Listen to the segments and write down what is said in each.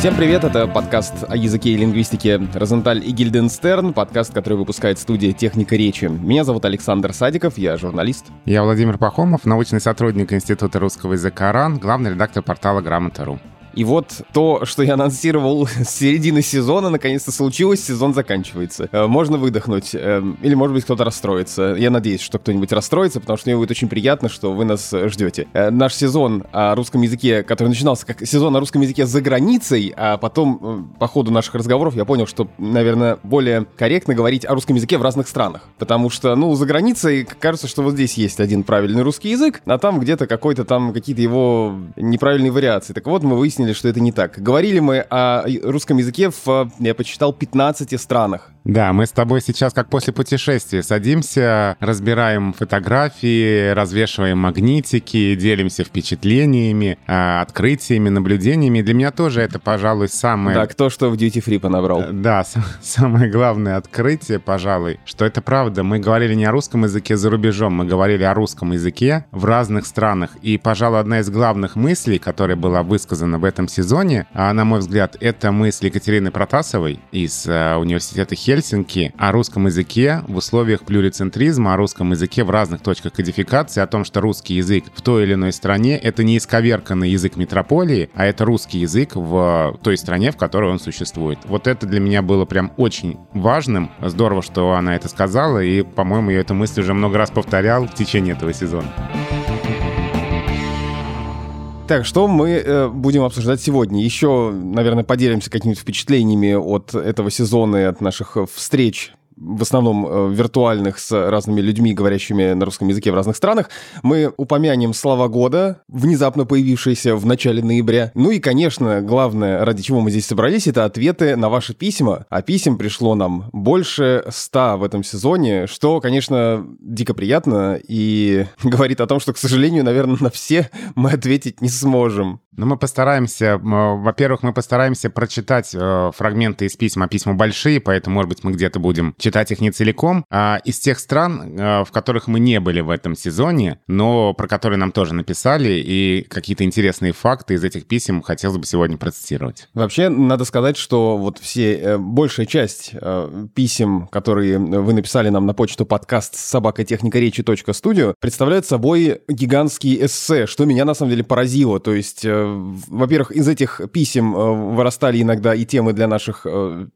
Всем привет, это подкаст о языке и лингвистике «Розенталь и Гильденстерн», подкаст, который выпускает студия «Техника речи». Меня зовут Александр Садиков, я журналист. Я Владимир Пахомов, научный сотрудник Института русского языка РАН, главный редактор портала «Грамота.ру». И вот то, что я анонсировал с середины сезона, наконец-то случилось, сезон заканчивается. Э, можно выдохнуть, э, или, может быть, кто-то расстроится. Я надеюсь, что кто-нибудь расстроится, потому что мне будет очень приятно, что вы нас ждете. Э, наш сезон о русском языке, который начинался как сезон о русском языке за границей, а потом по ходу наших разговоров я понял, что, наверное, более корректно говорить о русском языке в разных странах. Потому что, ну, за границей кажется, что вот здесь есть один правильный русский язык, а там где-то какой-то там какие-то его неправильные вариации. Так вот, мы выяснили, выяснили, что это не так. Говорили мы о русском языке в, я почитал, 15 странах. Да, мы с тобой сейчас, как после путешествия, садимся, разбираем фотографии, развешиваем магнитики, делимся впечатлениями, а, открытиями, наблюдениями. Для меня тоже это, пожалуй, самое... Да, кто что в Duty Free понабрал. Да, самое главное открытие, пожалуй, что это правда. Мы говорили не о русском языке за рубежом, мы говорили о русском языке в разных странах. И, пожалуй, одна из главных мыслей, которая была высказана в этом сезоне, а, на мой взгляд, это мысль Екатерины Протасовой из а, университета Хельсинки о русском языке в условиях плюрицентризма, о русском языке в разных точках кодификации, о том, что русский язык в той или иной стране — это не исковерканный язык метрополии, а это русский язык в той стране, в которой он существует. Вот это для меня было прям очень важным. Здорово, что она это сказала, и, по-моему, я эту мысль уже много раз повторял в течение этого сезона. Так, что мы э, будем обсуждать сегодня? Еще, наверное, поделимся какими-то впечатлениями от этого сезона и от наших э, встреч в основном э, виртуальных с разными людьми, говорящими на русском языке в разных странах, мы упомянем слова года, внезапно появившиеся в начале ноября. Ну и, конечно, главное, ради чего мы здесь собрались, это ответы на ваши письма. А писем пришло нам больше ста в этом сезоне, что, конечно, дико приятно и говорит о том, что, к сожалению, наверное, на все мы ответить не сможем. Ну, мы постараемся, во-первых, мы постараемся прочитать э, фрагменты из письма, письма большие, поэтому, может быть, мы где-то будем читать их не целиком. А из тех стран, э, в которых мы не были в этом сезоне, но про которые нам тоже написали, и какие-то интересные факты из этих писем хотелось бы сегодня процитировать. Вообще, надо сказать, что вот все, э, большая часть э, писем, которые вы написали нам на почту подкаст собакотехникаречи.студио, представляют собой гигантские эссе, что меня на самом деле поразило. То есть во-первых, из этих писем вырастали иногда и темы для наших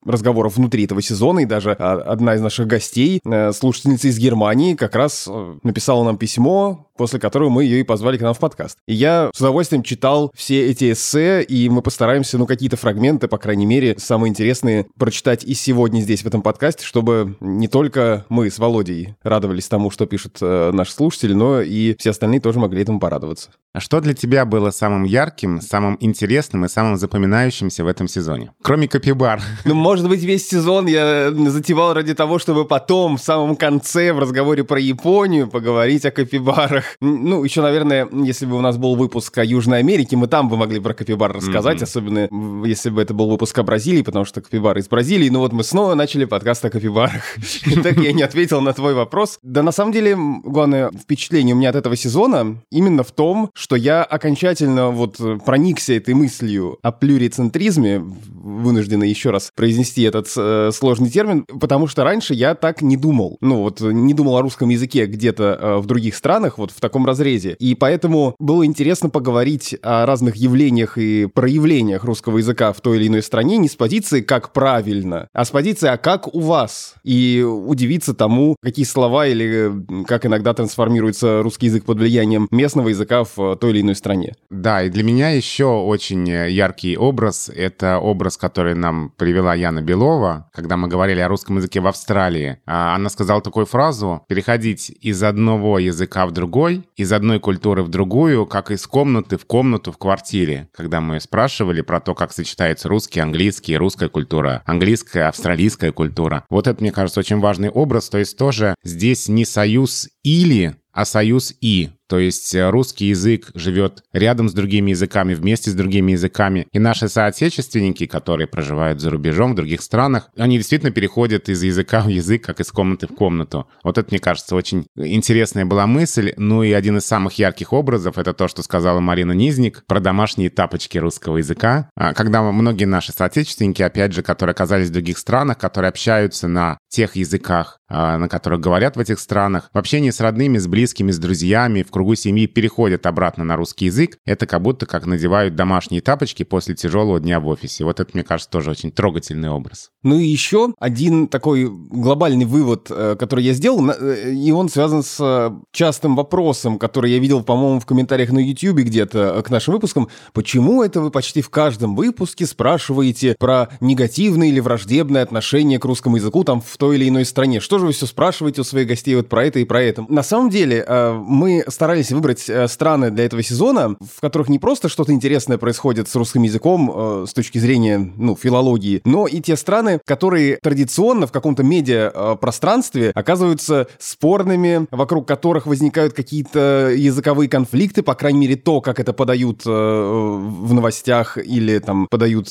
разговоров внутри этого сезона, и даже а, одна из наших гостей, э, слушательница из Германии, как раз написала нам письмо, после которого мы ее и позвали к нам в подкаст. И я с удовольствием читал все эти эссе, и мы постараемся, ну, какие-то фрагменты, по крайней мере, самые интересные, прочитать и сегодня здесь, в этом подкасте, чтобы не только мы с Володей радовались тому, что пишут э, наши слушатели, но и все остальные тоже могли этому порадоваться. А что для тебя было самым ярким, самым интересным и самым запоминающимся в этом сезоне? Кроме капибар. Ну, может быть, весь сезон я затевал ради того, чтобы потом, в самом конце, в разговоре про Японию, поговорить о капибарах. Ну, еще, наверное, если бы у нас был выпуск о Южной Америке, мы там бы могли про капибар рассказать, mm-hmm. особенно если бы это был выпуск о Бразилии, потому что капибары из Бразилии. Ну вот мы снова начали подкаст о капибарах. Так я не ответил на твой вопрос. Да на самом деле, главное впечатление у меня от этого сезона именно в том, что я окончательно вот проникся этой мыслью о плюрицентризме, вынуждены еще раз произнести этот э, сложный термин, потому что раньше я так не думал. Ну вот не думал о русском языке где-то э, в других странах, вот в таком разрезе. И поэтому было интересно поговорить о разных явлениях и проявлениях русского языка в той или иной стране не с позиции «как правильно», а с позиции «а как у вас?» И удивиться тому, какие слова или как иногда трансформируется русский язык под влиянием местного языка в той или иной стране. Да, и для меня еще очень яркий образ — это образ, который нам привела Яна Белова, когда мы говорили о русском языке в Австралии. А она сказала такую фразу «переходить из одного языка в другой из одной культуры в другую, как из комнаты в комнату в квартире. Когда мы спрашивали про то, как сочетается русский, английский, русская культура, английская, австралийская культура. Вот это, мне кажется, очень важный образ. То есть тоже здесь не союз или, а союз и. То есть э, русский язык живет рядом с другими языками, вместе с другими языками. И наши соотечественники, которые проживают за рубежом, в других странах, они действительно переходят из языка в язык, как из комнаты в комнату. Вот это, мне кажется, очень интересная была мысль. Ну и один из самых ярких образов — это то, что сказала Марина Низник про домашние тапочки русского языка. А, когда многие наши соотечественники, опять же, которые оказались в других странах, которые общаются на тех языках, а, на которых говорят в этих странах, в общении с родными, с близкими, с друзьями, в кругу семьи переходят обратно на русский язык. Это как будто как надевают домашние тапочки после тяжелого дня в офисе. Вот это, мне кажется, тоже очень трогательный образ. Ну и еще один такой глобальный вывод, э, который я сделал, э, и он связан с э, частым вопросом, который я видел, по-моему, в комментариях на YouTube где-то к нашим выпускам. Почему это вы почти в каждом выпуске спрашиваете про негативное или враждебное отношение к русскому языку там в той или иной стране? Что же вы все спрашиваете у своих гостей вот про это и про это. На самом деле, мы старались выбрать э, страны для этого сезона, в которых не просто что-то интересное происходит с русским языком э, с точки зрения, ну, филологии, но и те страны, которые традиционно в каком-то медиа-пространстве оказываются спорными, вокруг которых возникают какие-то языковые конфликты, по крайней мере, то, как это подают в новостях или там подают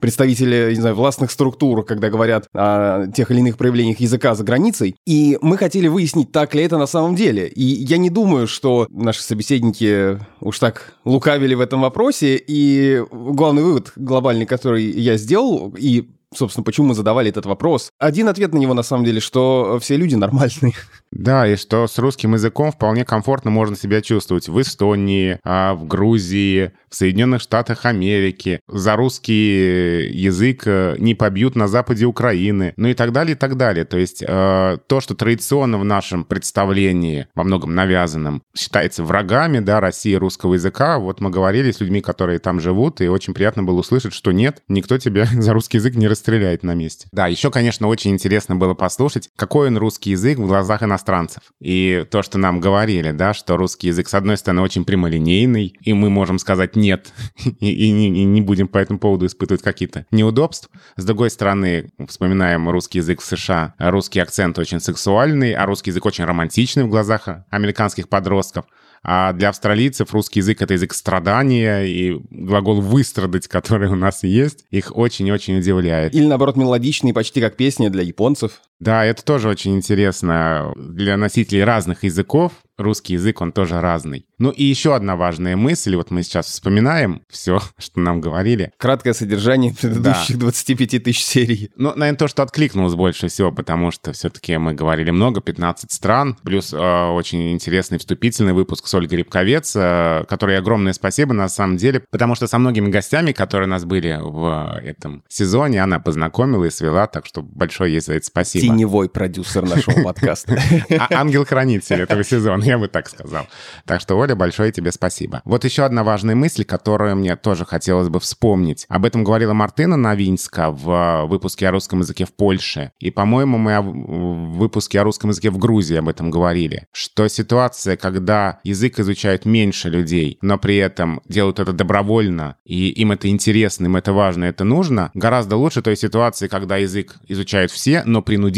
представители, не знаю, властных структур, когда говорят о тех или иных проявлениях языка за границей. И мы хотели выяснить, так ли это на самом деле. И я не думаю, что наши собеседники уж так лукавили в этом вопросе. И главный вывод глобальный, который я сделал, и собственно, почему мы задавали этот вопрос. Один ответ на него, на самом деле, что все люди нормальные. Да, и что с русским языком вполне комфортно можно себя чувствовать в Эстонии, а, в Грузии, в Соединенных Штатах Америки. За русский язык э, не побьют на западе Украины, ну и так далее, и так далее. То есть э, то, что традиционно в нашем представлении, во многом навязанном, считается врагами, да, России русского языка, вот мы говорили с людьми, которые там живут, и очень приятно было услышать, что нет, никто тебя за русский язык не расстреляет на месте. Да, еще, конечно, очень интересно было послушать, какой он русский язык в глазах иностранцев. И то, что нам говорили, да, что русский язык, с одной стороны, очень прямолинейный, и мы можем сказать нет, и, и, и не будем по этому поводу испытывать какие-то неудобства. С другой стороны, вспоминаем русский язык в США, русский акцент очень сексуальный, а русский язык очень романтичный в глазах американских подростков. А для австралийцев русский язык — это язык страдания, и глагол «выстрадать», который у нас есть, их очень-очень удивляет. Или, наоборот, мелодичный, почти как песня для японцев. Да, это тоже очень интересно для носителей разных языков русский язык, он тоже разный. Ну и еще одна важная мысль, вот мы сейчас вспоминаем все, что нам говорили. Краткое содержание предыдущих да. 25 тысяч серий. Ну, наверное, то, что откликнулось больше всего, потому что все-таки мы говорили много, 15 стран, плюс э, очень интересный вступительный выпуск с Ольгой Рябковец, э, которой огромное спасибо на самом деле, потому что со многими гостями, которые у нас были в этом сезоне, она познакомила и свела, так что большое ей за это спасибо. Теневой продюсер нашего подкаста. А, ангел-хранитель этого сезона я бы так сказал. Так что, Оля, большое тебе спасибо. Вот еще одна важная мысль, которую мне тоже хотелось бы вспомнить. Об этом говорила Мартына Новинска в э, выпуске о русском языке в Польше. И, по-моему, мы в выпуске о русском языке в Грузии об этом говорили. Что ситуация, когда язык изучают меньше людей, но при этом делают это добровольно, и им это интересно, им это важно, это нужно, гораздо лучше той ситуации, когда язык изучают все, но принудительно,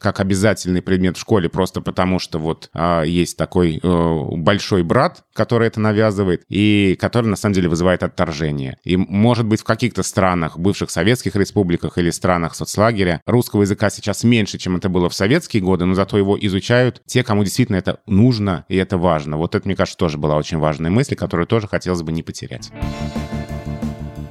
как обязательный предмет в школе, просто потому что вот а, есть такой э, большой брат, который это навязывает, и который на самом деле вызывает отторжение. И может быть в каких-то странах, бывших советских республиках или странах соцлагеря, русского языка сейчас меньше, чем это было в советские годы, но зато его изучают те, кому действительно это нужно и это важно. Вот это, мне кажется, тоже была очень важная мысль, которую тоже хотелось бы не потерять.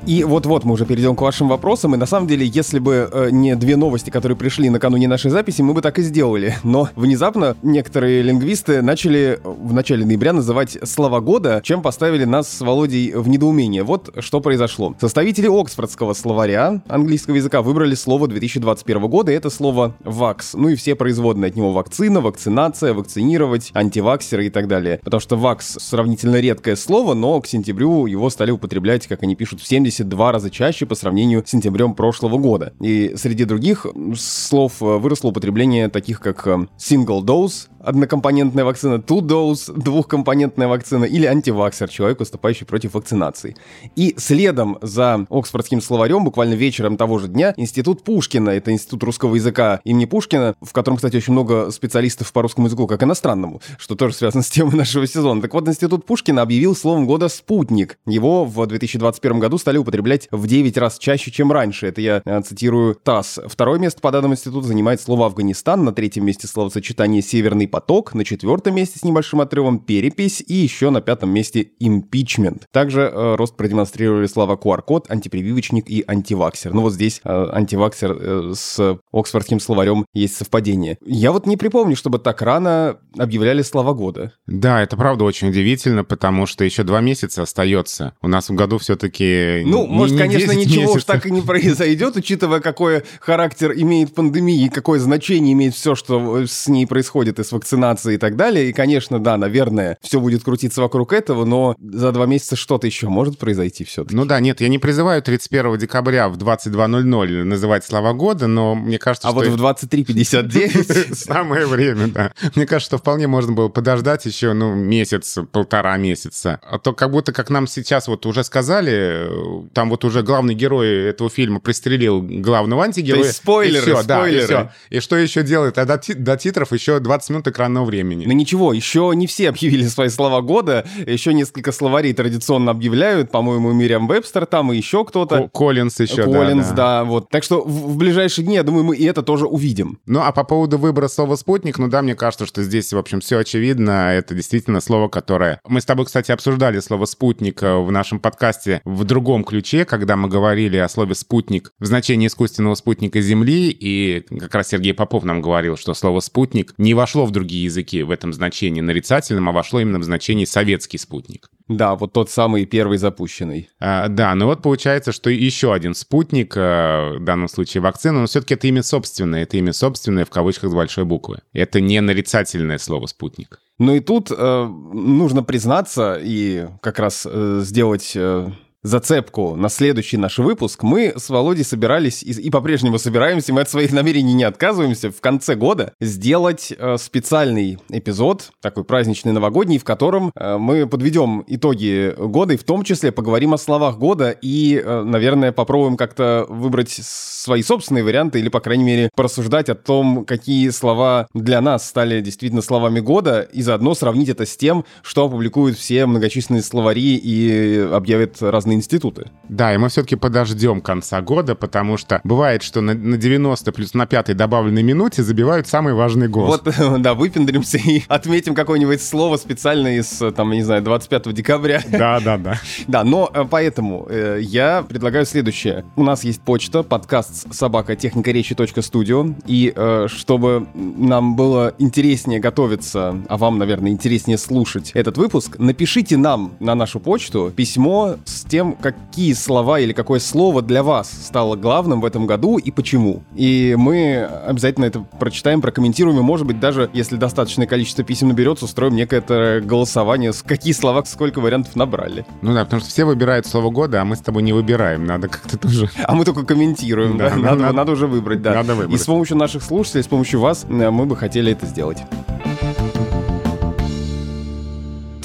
И вот-вот мы уже перейдем к вашим вопросам. И на самом деле, если бы э, не две новости, которые пришли накануне нашей записи, мы бы так и сделали. Но внезапно некоторые лингвисты начали в начале ноября называть слова года, чем поставили нас с Володей в недоумение. Вот что произошло. Составители Оксфордского словаря английского языка выбрали слово 2021 года, это слово «вакс». Ну и все производные от него вакцина, вакцинация, вакцинировать, антиваксеры и так далее. Потому что «вакс» сравнительно редкое слово, но к сентябрю его стали употреблять, как они пишут, в 70 72 раза чаще по сравнению с сентябрем прошлого года. И среди других слов э, выросло употребление таких как э, single dose, однокомпонентная вакцина, two dose, двухкомпонентная вакцина или антиваксер, человек, выступающий против вакцинации. И следом за Оксфордским словарем, буквально вечером того же дня, Институт Пушкина, это Институт русского языка имени Пушкина, в котором, кстати, очень много специалистов по русскому языку, как иностранному, что тоже связано с темой нашего сезона. Так вот, Институт Пушкина объявил словом года «спутник». Его в 2021 году стали употреблять в 9 раз чаще, чем раньше. Это я э, цитирую ТАСС. Второе место по данному институту занимает слово «Афганистан», на третьем месте словосочетание «Северный поток», на четвертом месте с небольшим отрывом «перепись» и еще на пятом месте «импичмент». Также э, рост продемонстрировали слова QR-код, антипрививочник и антиваксер. Ну вот здесь э, антиваксер э, с Оксфордским словарем есть совпадение. Я вот не припомню, чтобы так рано объявляли слова года. Да, это правда очень удивительно, потому что еще два месяца остается. У нас в году все-таки Ну, не- может, не конечно, 10 ничего уж месяцев. так и не произойдет, учитывая, какой характер имеет пандемия и какое значение имеет все, что с ней происходит и с вакцинацией и так далее. И, конечно, да, наверное, все будет крутиться вокруг этого, но за два месяца что-то еще может произойти все-таки. Ну да, нет, я не призываю 31 декабря в 22.00 называть слова года, но мне кажется, а что... вот в 23.59 Самое время, да. Мне кажется, что вполне можно было подождать еще, ну, месяц, полтора месяца. А то как будто, как нам сейчас вот уже сказали, там вот уже главный герой этого фильма пристрелил главного антигероя. То есть спойлеры, и всё, да, и спойлеры. всё. И что еще делает? А до, до титров еще 20 минут экранного времени. Ну ничего, еще не все объявили свои слова года, еще несколько словарей традиционно объявляют, по-моему, Мириам Вебстер там и еще кто-то. Ко- Коллинз еще, да, Коллинз, да. да, вот. Так что в, в ближайшие дни, я думаю, мы и это тоже увидим. Ну, а по поводу выбора слова «спутник», ну да, мне кажется, что здесь, в общем, все очевидно. Это действительно слово, которое... Мы с тобой, кстати, обсуждали слово «спутник» э, в нашем подкасте в другом ключе, когда мы говорили о слове «спутник» в значении искусственного спутника Земли, и как раз Сергей Попов нам говорил, что слово «спутник» не вошло в другие языки в этом значении нарицательном, а вошло именно в значении «советский спутник». Да, вот тот самый первый запущенный. А, да, ну вот получается, что еще один спутник, э, в данном случае вакцина, но все-таки это имя собственное, это имя собственное в кавычках с большой буквы. Это не нарицательное слово «спутник». Ну и тут э, нужно признаться и как раз э, сделать э, зацепку на следующий наш выпуск. Мы с Володей собирались и, и по-прежнему собираемся, мы от своих намерений не отказываемся, в конце года сделать э, специальный эпизод, такой праздничный новогодний, в котором э, мы подведем итоги года и в том числе поговорим о словах года и, э, наверное, попробуем как-то выбрать свои собственные варианты или, по крайней мере, порассуждать о том, какие слова для нас стали действительно словами года и заодно сравнить это с тем, что опубликуют все многочисленные словари и объявят разные институты. Да, и мы все-таки подождем конца года, потому что бывает, что на, на 90 плюс на пятой добавленной минуте забивают самый важный гол. Вот, да, выпендримся и отметим какое-нибудь слово специально из, там, не знаю, 25 декабря. Да, да, да. Да, но э, поэтому э, я предлагаю следующее. У нас есть почта, подкаст собака техника речи студио, и э, чтобы нам было интереснее готовиться, а вам, наверное, интереснее слушать этот выпуск, напишите нам на нашу почту письмо с тем, какие слова или какое слово для вас стало главным в этом году и почему. И мы обязательно это прочитаем, прокомментируем, и, может быть, даже если достаточное количество писем наберется, устроим некое голосование, какие слова, сколько вариантов набрали. Ну да, потому что все выбирают слово года, а мы с тобой не выбираем. Надо как-то тоже... А мы только комментируем, да? Да, Надо, надо- надо уже выбрать, да. надо выбрать. И с помощью наших слушателей, с помощью вас, э, мы бы хотели это сделать.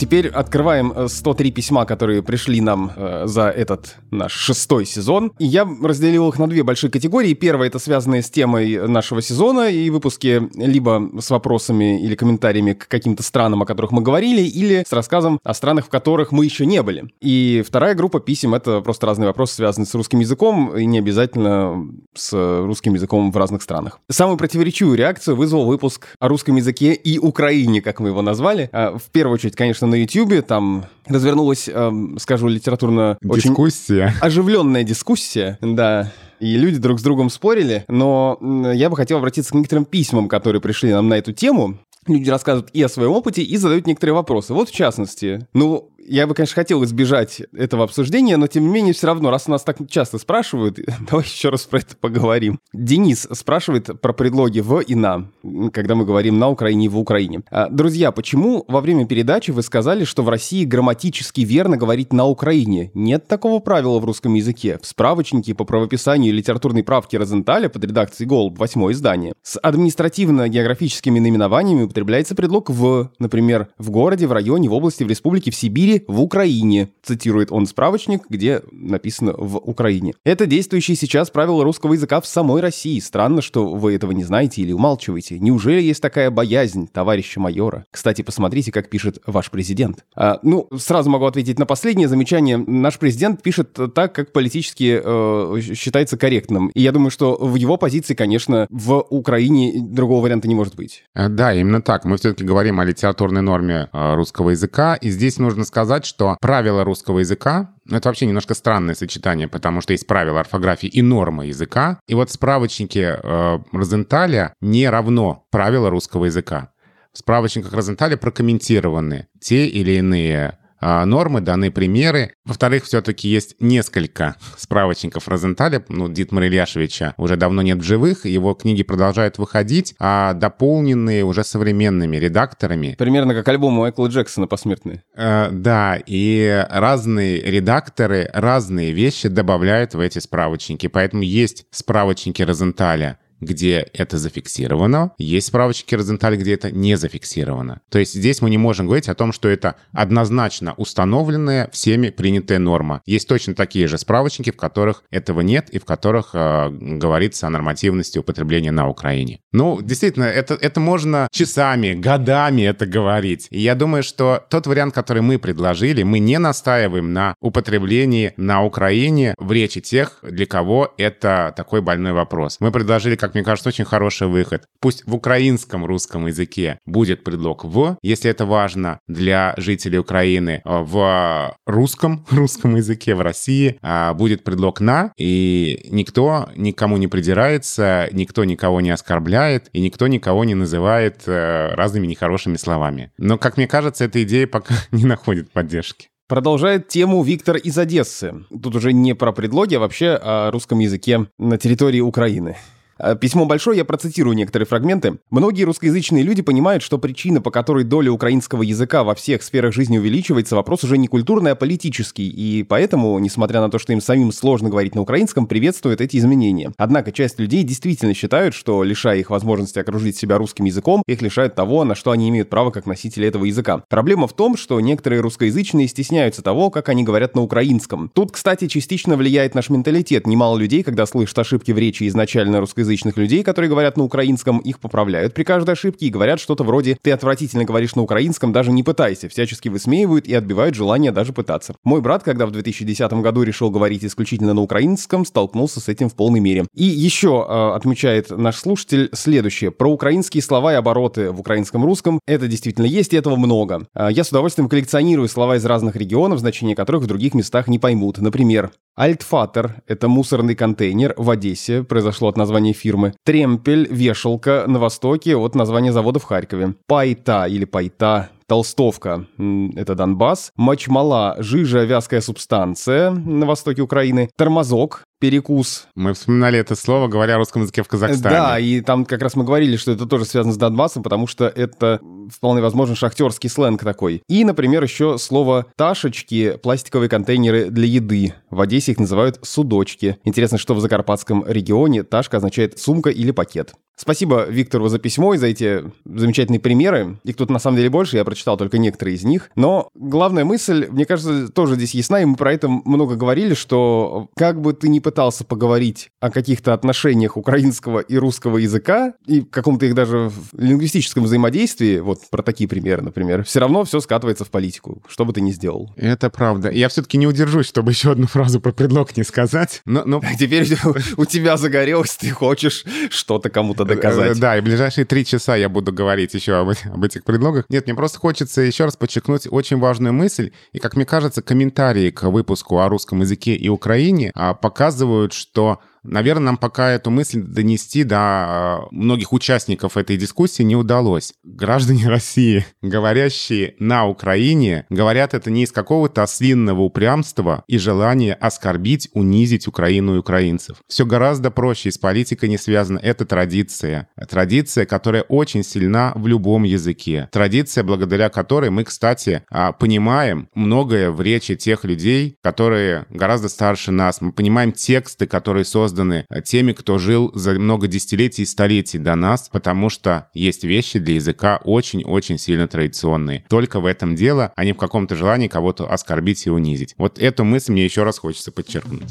Теперь открываем э, 103 письма, которые пришли нам э, за этот наш шестой сезон. И я разделил их на две большие категории. Первая — это связанные с темой нашего сезона и выпуски либо с вопросами или комментариями к каким-то странам, о которых мы говорили, или с рассказом о странах, в которых мы еще не были. И вторая группа писем — это просто разные вопросы, связанные с русским языком, и не обязательно с русским языком в разных странах. Самую противоречивую реакцию вызвал выпуск о русском языке и Украине, как мы его назвали. А, В первую очередь, конечно, на YouTube там развернулась, эм, скажу литературно, очень Дискуссия. оживленная дискуссия, да. И люди друг с другом спорили, но я бы хотел обратиться к некоторым письмам, которые пришли нам на эту тему. Люди рассказывают и о своем опыте, и задают некоторые вопросы. Вот в частности, ну, я бы, конечно, хотел избежать этого обсуждения, но тем не менее, все равно, раз у нас так часто спрашивают, давай еще раз про это поговорим. Денис спрашивает про предлоги «в» и «на», когда мы говорим «на Украине» и «в Украине». А, друзья, почему во время передачи вы сказали, что в России грамматически верно говорить «на Украине»? Нет такого правила в русском языке. В справочнике по правописанию литературной правки Розенталя под редакцией «Голуб» восьмое издание. С административно-географическими наименованиями употребляется предлог «в», например, в городе, в районе, в области, в республике, в Сибири, в Украине. Цитирует он справочник, где написано «в Украине». Это действующие сейчас правила русского языка в самой России. Странно, что вы этого не знаете или умалчиваете. Неужели есть такая боязнь, товарища майора? Кстати, посмотрите, как пишет ваш президент. А, ну, сразу могу ответить на последнее замечание. Наш президент пишет так, как политически э, считается корректным. И я думаю, что в его позиции, конечно, в Украине другого варианта не может быть. Э, да, именно так. Мы все-таки говорим о литературной норме э, русского языка. И здесь нужно сказать, что правила русского языка ну, это вообще немножко странное сочетание, потому что есть правила орфографии и нормы языка. И вот справочники э, Розенталя не равно правила русского языка. В справочниках Розенталя прокомментированы те или иные нормы, даны примеры. Во-вторых, все-таки есть несколько справочников Розенталя. Ну, Дитмара Ильяшевича уже давно нет в живых, его книги продолжают выходить, а дополненные уже современными редакторами. Примерно как альбом Майкла Джексона «Посмертные». Э, да, и разные редакторы разные вещи добавляют в эти справочники. Поэтому есть справочники Розенталя, где это зафиксировано, есть справочники Розенталь, где это не зафиксировано. То есть здесь мы не можем говорить о том, что это однозначно установленная всеми принятая норма. Есть точно такие же справочники, в которых этого нет и в которых э, говорится о нормативности употребления на Украине. Ну, действительно, это, это можно часами, годами это говорить. И я думаю, что тот вариант, который мы предложили, мы не настаиваем на употреблении на Украине в речи тех, для кого это такой больной вопрос. Мы предложили как мне кажется, очень хороший выход. Пусть в украинском русском языке будет предлог «в», если это важно для жителей Украины. А в русском, русском языке в России а, будет предлог «на», и никто никому не придирается, никто никого не оскорбляет, и никто никого не называет э, разными нехорошими словами. Но, как мне кажется, эта идея пока не находит поддержки. Продолжает тему Виктор из Одессы. Тут уже не про предлоги, а вообще о русском языке на территории Украины. Э, письмо большое, я процитирую некоторые фрагменты. Многие русскоязычные люди понимают, что причина, по которой доля украинского языка во всех сферах жизни увеличивается, вопрос уже не культурный, а политический, и поэтому, несмотря на то, что им самим сложно говорить на украинском, приветствуют эти изменения. Однако часть людей действительно считают, что, лишая их возможности окружить себя русским языком, их лишают того, на что они имеют право как носители этого языка. Проблема в том, что некоторые русскоязычные стесняются того, как они говорят на украинском. Тут, кстати, частично влияет наш менталитет. Немало людей, когда слышат ошибки в речи изначально русскоязычных русскоязычных людей, которые говорят на украинском, их поправляют при каждой ошибке и говорят что-то вроде «ты отвратительно говоришь на украинском, даже не пытайся», всячески высмеивают и отбивают желание даже пытаться. Мой брат, когда в 2010 году решил говорить исключительно на украинском, столкнулся с этим в полной мере. И еще э, отмечает наш слушатель следующее. Про украинские слова и обороты в украинском русском. Это действительно есть, и этого много. Э, я с удовольствием коллекционирую слова из разных регионов, значение которых в других местах не поймут. Например, Альтфатер – это мусорный контейнер в Одессе, произошло от названия фирмы. Тремпель – вешалка на востоке от названия завода в Харькове. Пайта или пайта Толстовка – это Донбасс. Мочмала – жижа, вязкая субстанция на востоке Украины. Тормозок перекус. Мы вспоминали это слово, говоря о русском языке в Казахстане. Да, и там как раз мы говорили, что это тоже связано с Донбассом, потому что это вполне возможно шахтерский сленг такой. И, например, еще слово «ташечки» — пластиковые контейнеры для еды. В Одессе их называют «судочки». Интересно, что в закарпатском регионе «ташка» означает «сумка» или «пакет». Спасибо Виктору за письмо и за эти замечательные примеры. Их тут на самом деле больше, я прочитал только некоторые из них. Но главная мысль, мне кажется, тоже здесь ясна, и мы про это много говорили, что как бы ты ни пытался поговорить о каких-то отношениях украинского и русского языка, и каком-то их даже лингвистическом взаимодействии, вот про такие примеры, например, все равно все скатывается в политику, что бы ты ни сделал. Это правда. Я все-таки не удержусь, чтобы еще одну фразу про предлог не сказать. Но, но... Теперь у тебя загорелось, ты хочешь что-то кому-то доказать. Да, и ближайшие три часа я буду говорить еще об, об этих предлогах. Нет, мне просто хочется еще раз подчеркнуть очень важную мысль. И, как мне кажется, комментарии к выпуску о русском языке и Украине а, показывают, что Наверное, нам пока эту мысль донести до а, многих участников этой дискуссии не удалось. Граждане России, говорящие на Украине, говорят это не из какого-то ослинного упрямства и желания оскорбить, унизить Украину и украинцев. Все гораздо проще, и с политикой не связано. Это традиция. Традиция, которая очень сильна в любом языке. Традиция, благодаря которой мы, кстати, а, понимаем многое в речи тех людей, которые гораздо старше нас. Мы понимаем тексты, которые созданы а, теми, кто жил за много десятилетий и столетий до нас, потому что есть вещи для языка очень-очень сильно традиционные. Только в этом дело, а не в каком-то желании кого-то оскорбить и унизить. Вот эту мысль мне еще раз хочется подчеркнуть.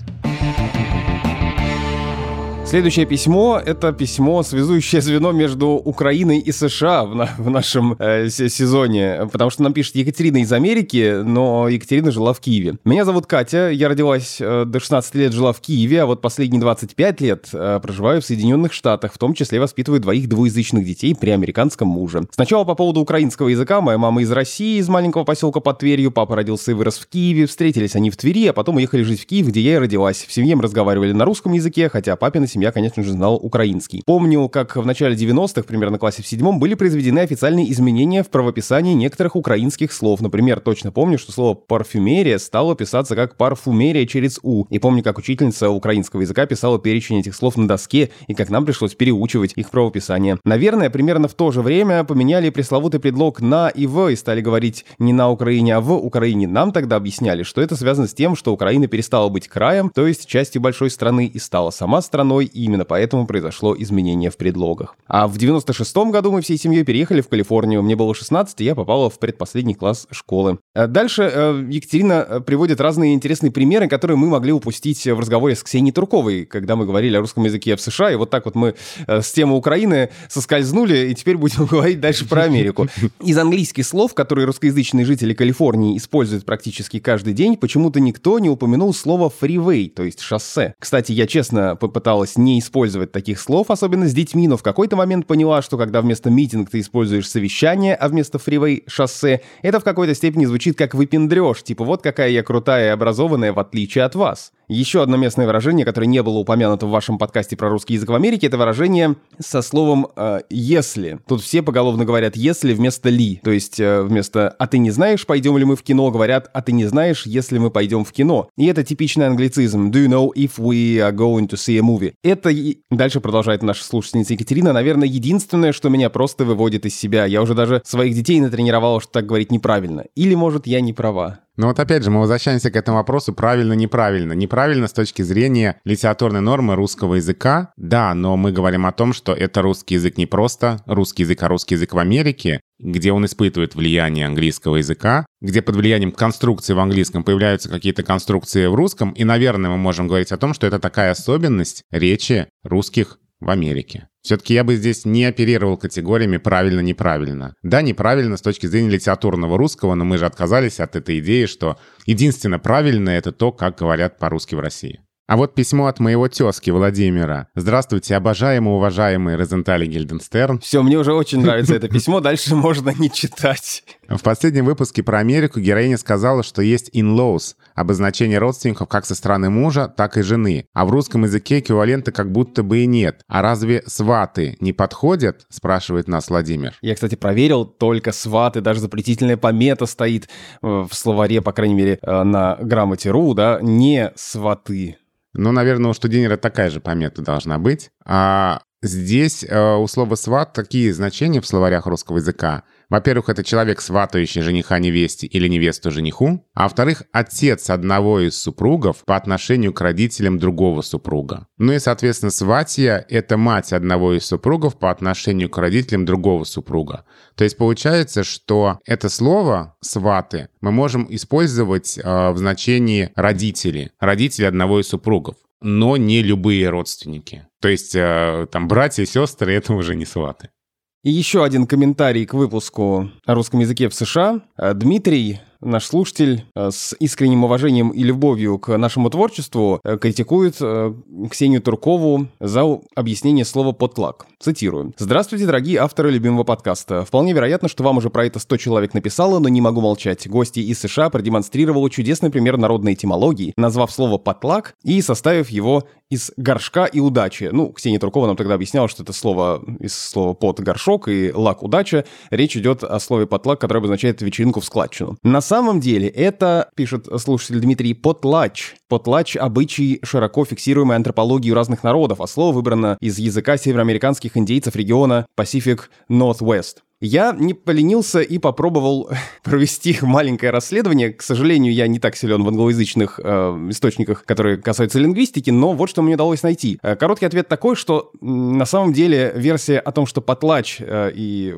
Следующее письмо — это письмо, связующее звено между Украиной и США в, на, в нашем э, сезоне, потому что нам пишет Екатерина из Америки, но Екатерина жила в Киеве. Меня зовут Катя, я родилась э, до 16 лет, жила в Киеве, а вот последние 25 лет э, проживаю в Соединенных Штатах, в том числе воспитываю двоих двуязычных детей при американском муже. Сначала по поводу украинского языка. Моя мама из России, из маленького поселка под Тверью, папа родился и вырос в Киеве, встретились они в Твери, а потом уехали жить в Киев, где я и родилась. В семье мы разговаривали на русском языке, хотя папина семья я, конечно же, знал украинский. Помню, как в начале 90-х, примерно классе в седьмом, были произведены официальные изменения в правописании некоторых украинских слов. Например, точно помню, что слово «парфюмерия» стало писаться как «парфумерия» через «у». И помню, как учительница украинского языка писала перечень этих слов на доске, и как нам пришлось переучивать их правописание. Наверное, примерно в то же время поменяли пресловутый предлог «на» и «в» и стали говорить не «на Украине», а «в Украине». Нам тогда объясняли, что это связано с тем, что Украина перестала быть краем, то есть частью большой страны, и стала сама страной, именно поэтому произошло изменение в предлогах. А в 96-м году мы всей семьей переехали в Калифорнию. Мне было 16, и я попала в предпоследний класс школы. А дальше э, Екатерина э, приводит разные интересные примеры, которые мы могли упустить в разговоре с Ксенией Турковой, когда мы говорили о русском языке в США. И вот так вот мы э, с темы Украины соскользнули, и теперь будем говорить дальше про Америку. Из английских слов, которые русскоязычные жители Калифорнии используют практически каждый день, почему-то никто не упомянул слово freeway, то есть шоссе. Кстати, я честно попыталась не использовать таких слов, особенно с детьми, но в какой-то момент поняла, что когда вместо митинг ты используешь совещание, а вместо фривей — шоссе, это в какой-то степени звучит как выпендрёж, типа вот какая я крутая и образованная в отличие от вас. Еще одно местное выражение, которое не было упомянуто в вашем подкасте про русский язык в Америке, это выражение со словом э, «если». Тут все поголовно говорят «если» вместо «ли». То есть э, вместо «а ты не знаешь, пойдем ли мы в кино» говорят «а ты не знаешь, если мы пойдем в кино». И это типичный англицизм «do you know if we are going to see a movie». Это, дальше продолжает наша слушательница Екатерина, наверное, единственное, что меня просто выводит из себя. Я уже даже своих детей натренировала, что так говорить неправильно. Или, может, я не права. Но вот опять же, мы возвращаемся к этому вопросу правильно-неправильно. Неправильно с точки зрения литературной нормы русского языка, да, но мы говорим о том, что это русский язык не просто русский язык, а русский язык в Америке, где он испытывает влияние английского языка, где под влиянием конструкции в английском появляются какие-то конструкции в русском, и, наверное, мы можем говорить о том, что это такая особенность речи русских в Америке. Все-таки я бы здесь не оперировал категориями правильно-неправильно. Да, неправильно с точки зрения литературного русского, но мы же отказались от этой идеи, что единственно правильное — это то, как говорят по-русски в России. А вот письмо от моего тезки Владимира. Здравствуйте, обожаемый, уважаемый Розентали Гильденстерн. Все, мне уже очень нравится это письмо, дальше можно не читать. В последнем выпуске про Америку героиня сказала, что есть in-laws, обозначение родственников как со стороны мужа, так и жены. А в русском языке эквивалента как будто бы и нет. А разве сваты не подходят? Спрашивает нас Владимир. Я, кстати, проверил, только сваты, даже запретительная помета стоит в словаре, по крайней мере, э, на грамоте.ру, да, не сваты. Ну, наверное, у Штудинера такая же помета должна быть. А здесь э, у слова «сват» такие значения в словарях русского языка. Во-первых, это человек, сватающий жениха невесте или невесту жениху. А во-вторых, отец одного из супругов по отношению к родителям другого супруга. Ну и, соответственно, сватья — это мать одного из супругов по отношению к родителям другого супруга. То есть получается, что это слово «сваты» мы можем использовать э, в значении родители, родители одного из супругов но не любые родственники. То есть э, там братья и сестры — это уже не сваты. И еще один комментарий к выпуску о русском языке в США. Э, Дмитрий наш слушатель э, с искренним уважением и любовью к нашему творчеству э, критикует Ксению Туркову за объяснение слова «потлак». Цитирую. «Здравствуйте, дорогие авторы любимого подкаста. Вполне вероятно, что вам уже про это 100 человек написало, но не могу молчать. Гости из США продемонстрировали чудесный пример народной этимологии, назвав слово «потлак» и составив его из горшка и удачи. Ну, Ксения Туркова нам тогда объясняла, что это слово из слова под горшок и лак удача. Речь идет о слове потлак, которое обозначает вечеринку в складчину. На самом деле это, пишет слушатель Дмитрий, потлач. Потлач — обычай, широко фиксируемой антропологии разных народов, а слово выбрано из языка североамериканских индейцев региона Pacific Northwest. Я не поленился и попробовал провести маленькое расследование. К сожалению, я не так силен в англоязычных э, источниках, которые касаются лингвистики, но вот что мне удалось найти. Э, короткий ответ такой, что на самом деле версия о том, что потлач э, и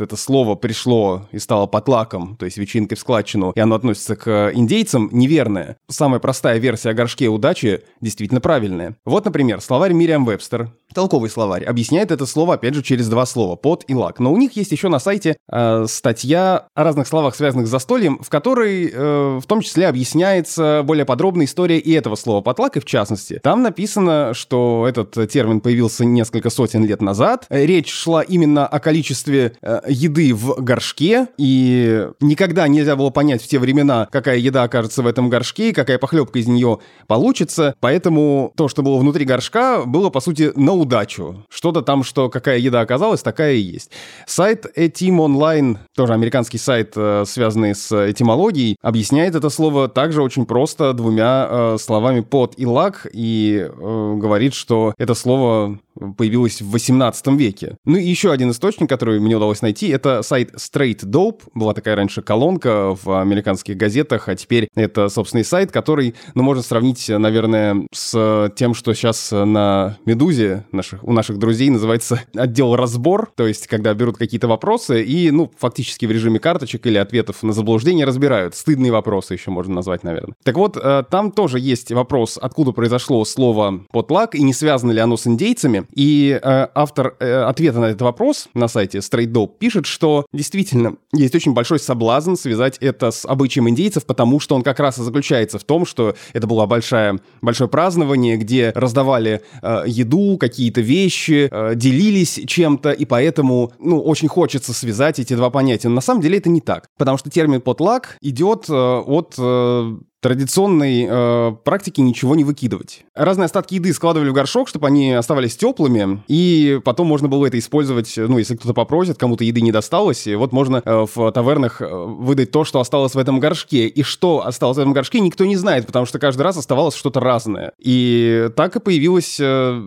это слово пришло и стало потлаком, то есть вечеринкой в складчину, и оно относится к индейцам, неверное. Самая простая версия о горшке удачи действительно правильная. Вот, например, словарь Мириам Вебстер, толковый словарь, объясняет это слово, опять же, через два слова, под и лак. Но у них есть еще на сайте э, статья о разных словах, связанных с застольем, в которой э, в том числе объясняется более подробная история и этого слова потлак, и в частности. Там написано, что этот термин появился несколько сотен лет назад. Речь шла именно о количестве э, еды в горшке, и никогда нельзя было понять в те времена, какая еда окажется в этом горшке, какая похлебка из нее получится, поэтому то, что было внутри горшка, было, по сути, на удачу. Что-то там, что какая еда оказалась, такая и есть. Сайт Etim Online, тоже американский сайт, э, связанный с этимологией, объясняет это слово также очень просто двумя э, словами «под» и «лак», и э, говорит, что это слово появилось в 18 веке. Ну и еще один источник, который мне удалось найти, это сайт Straight Dope. Была такая раньше колонка в американских газетах, а теперь это собственный сайт, который, ну, можно сравнить, наверное, с тем, что сейчас на Медузе наших, у наших друзей называется отдел разбор, то есть когда берут какие-то вопросы и, ну, фактически в режиме карточек или ответов на заблуждение разбирают. Стыдные вопросы еще можно назвать, наверное. Так вот, э, там тоже есть вопрос, откуда произошло слово «потлак» и не связано ли оно с индейцами. И э, автор э, ответа на этот вопрос на сайте Straight Dope пишет, что действительно есть очень большой соблазн связать это с обычаем индейцев, потому что он как раз и заключается в том, что это было большое, большое празднование, где раздавали э, еду, какие-то вещи, э, делились чем-то, и поэтому, ну, очень хочется связать эти два понятия. Но на самом деле это не так, потому что термин потлак идет э, от э, традиционной э, практики ничего не выкидывать. Разные остатки еды складывали в горшок, чтобы они оставались теплыми, и потом можно было это использовать, ну, если кто-то попросит, кому-то еды не досталось, и вот можно э, в тавернах э, выдать то, что осталось в этом горшке. И что осталось в этом горшке, никто не знает, потому что каждый раз оставалось что-то разное. И так и появилось... Э,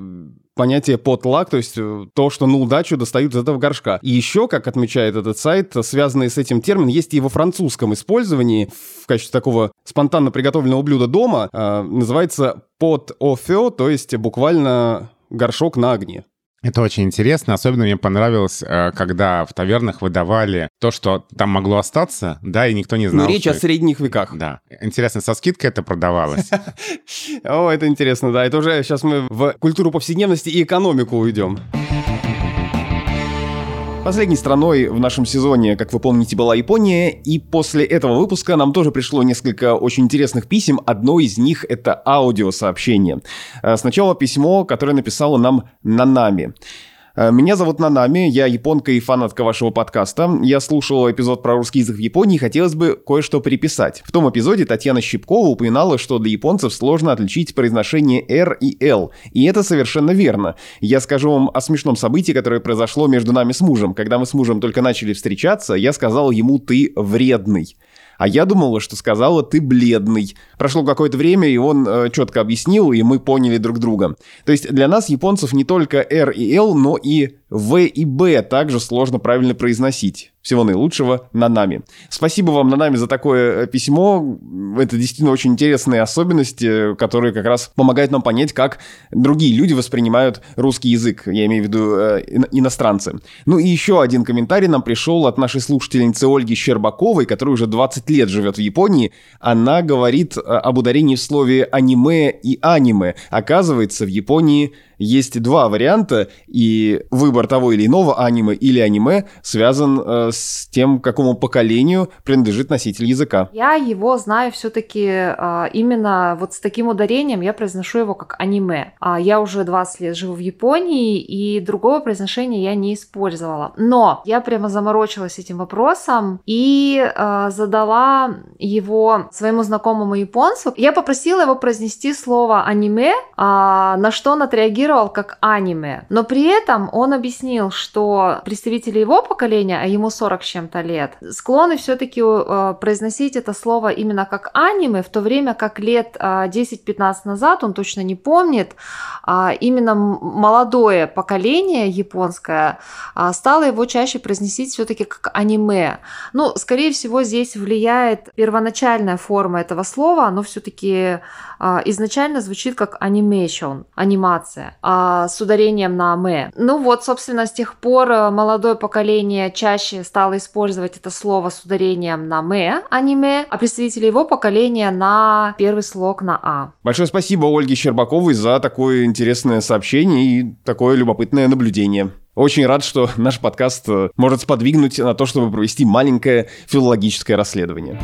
понятие потлак, то есть э, то, что на удачу достают из этого горшка. И еще, как отмечает этот сайт, связанный с этим термин, есть и во французском использовании в качестве такого спонтанно приготовленного блюда дома, э, называется au feu, то есть буквально горшок на огне. Это очень интересно. Особенно мне понравилось, э, когда в тавернах выдавали то, что там могло остаться, да, и никто не знал. Ну, речь о средних веках. Да. Интересно, со скидкой это продавалось? О, это интересно, да. Это уже сейчас мы в культуру повседневности и экономику уйдем. Последней страной в нашем сезоне, как вы помните, была Япония, и после этого выпуска нам тоже пришло несколько очень интересных писем. Одно из них — это аудиосообщение. Э, сначала письмо, которое написала нам Нанами. Э, меня зовут Нанами, я японка и фанатка вашего подкаста. Я слушал эпизод про русский язык в Японии и хотелось бы кое-что переписать. В том эпизоде Татьяна Щипкова упоминала, что для японцев сложно отличить произношение R и L. И это совершенно верно. Я скажу вам о смешном событии, которое произошло между нами с мужем. Когда мы с мужем только начали встречаться, я сказал ему «ты вредный». А я думала, что сказала «ты бледный». Прошло какое-то время, и он э, четко объяснил, и мы поняли друг друга. То есть для нас, японцев, не только R и L, но и В и Б также сложно правильно произносить. Всего наилучшего, Нанами. Спасибо вам, Нанами, за такое э, письмо. Это действительно очень интересные особенности, которые как раз помогают нам понять, как другие люди воспринимают русский язык. Я имею в виду э, иностранцы. Ну и еще один комментарий нам пришел от нашей слушательницы Ольги Щербаковой, которая уже 20 лет живет в Японии. Она говорит э, об ударении в слове аниме и аниме. Оказывается, в Японии есть два варианта, и выбор того или иного аниме или аниме связан э, с тем, какому поколению принадлежит носитель языка. Я его знаю все-таки э, именно вот с таким ударением, я произношу его как аниме. А я уже 20 лет живу в Японии, и другого произношения я не использовала. Но я прямо заморочилась этим вопросом и э, задала его своему знакомому японцу. Я попросила его произнести слово аниме, э, на что он отреагировал как аниме. Но при этом он объяснил, что представители его поколения, а ему 40 с чем-то лет, склонны все-таки э, произносить это слово именно как аниме, в то время как лет э, 10-15 назад, он точно не помнит, э, именно молодое поколение японское э, стало его чаще произносить все-таки как аниме. Ну, скорее всего, здесь влияет первоначальная форма этого слова, оно все-таки изначально звучит как animation, анимация, а с ударением на «ме». Ну вот, собственно, с тех пор э, молодое поколение чаще стало использовать это слово с ударением на «ме», аниме, а представители его поколения на первый слог на «а». Большое спасибо Ольге Щербаковой за такое интересное сообщение и такое любопытное наблюдение. Очень рад, что наш подкаст э, может сподвигнуть на то, чтобы провести маленькое филологическое расследование.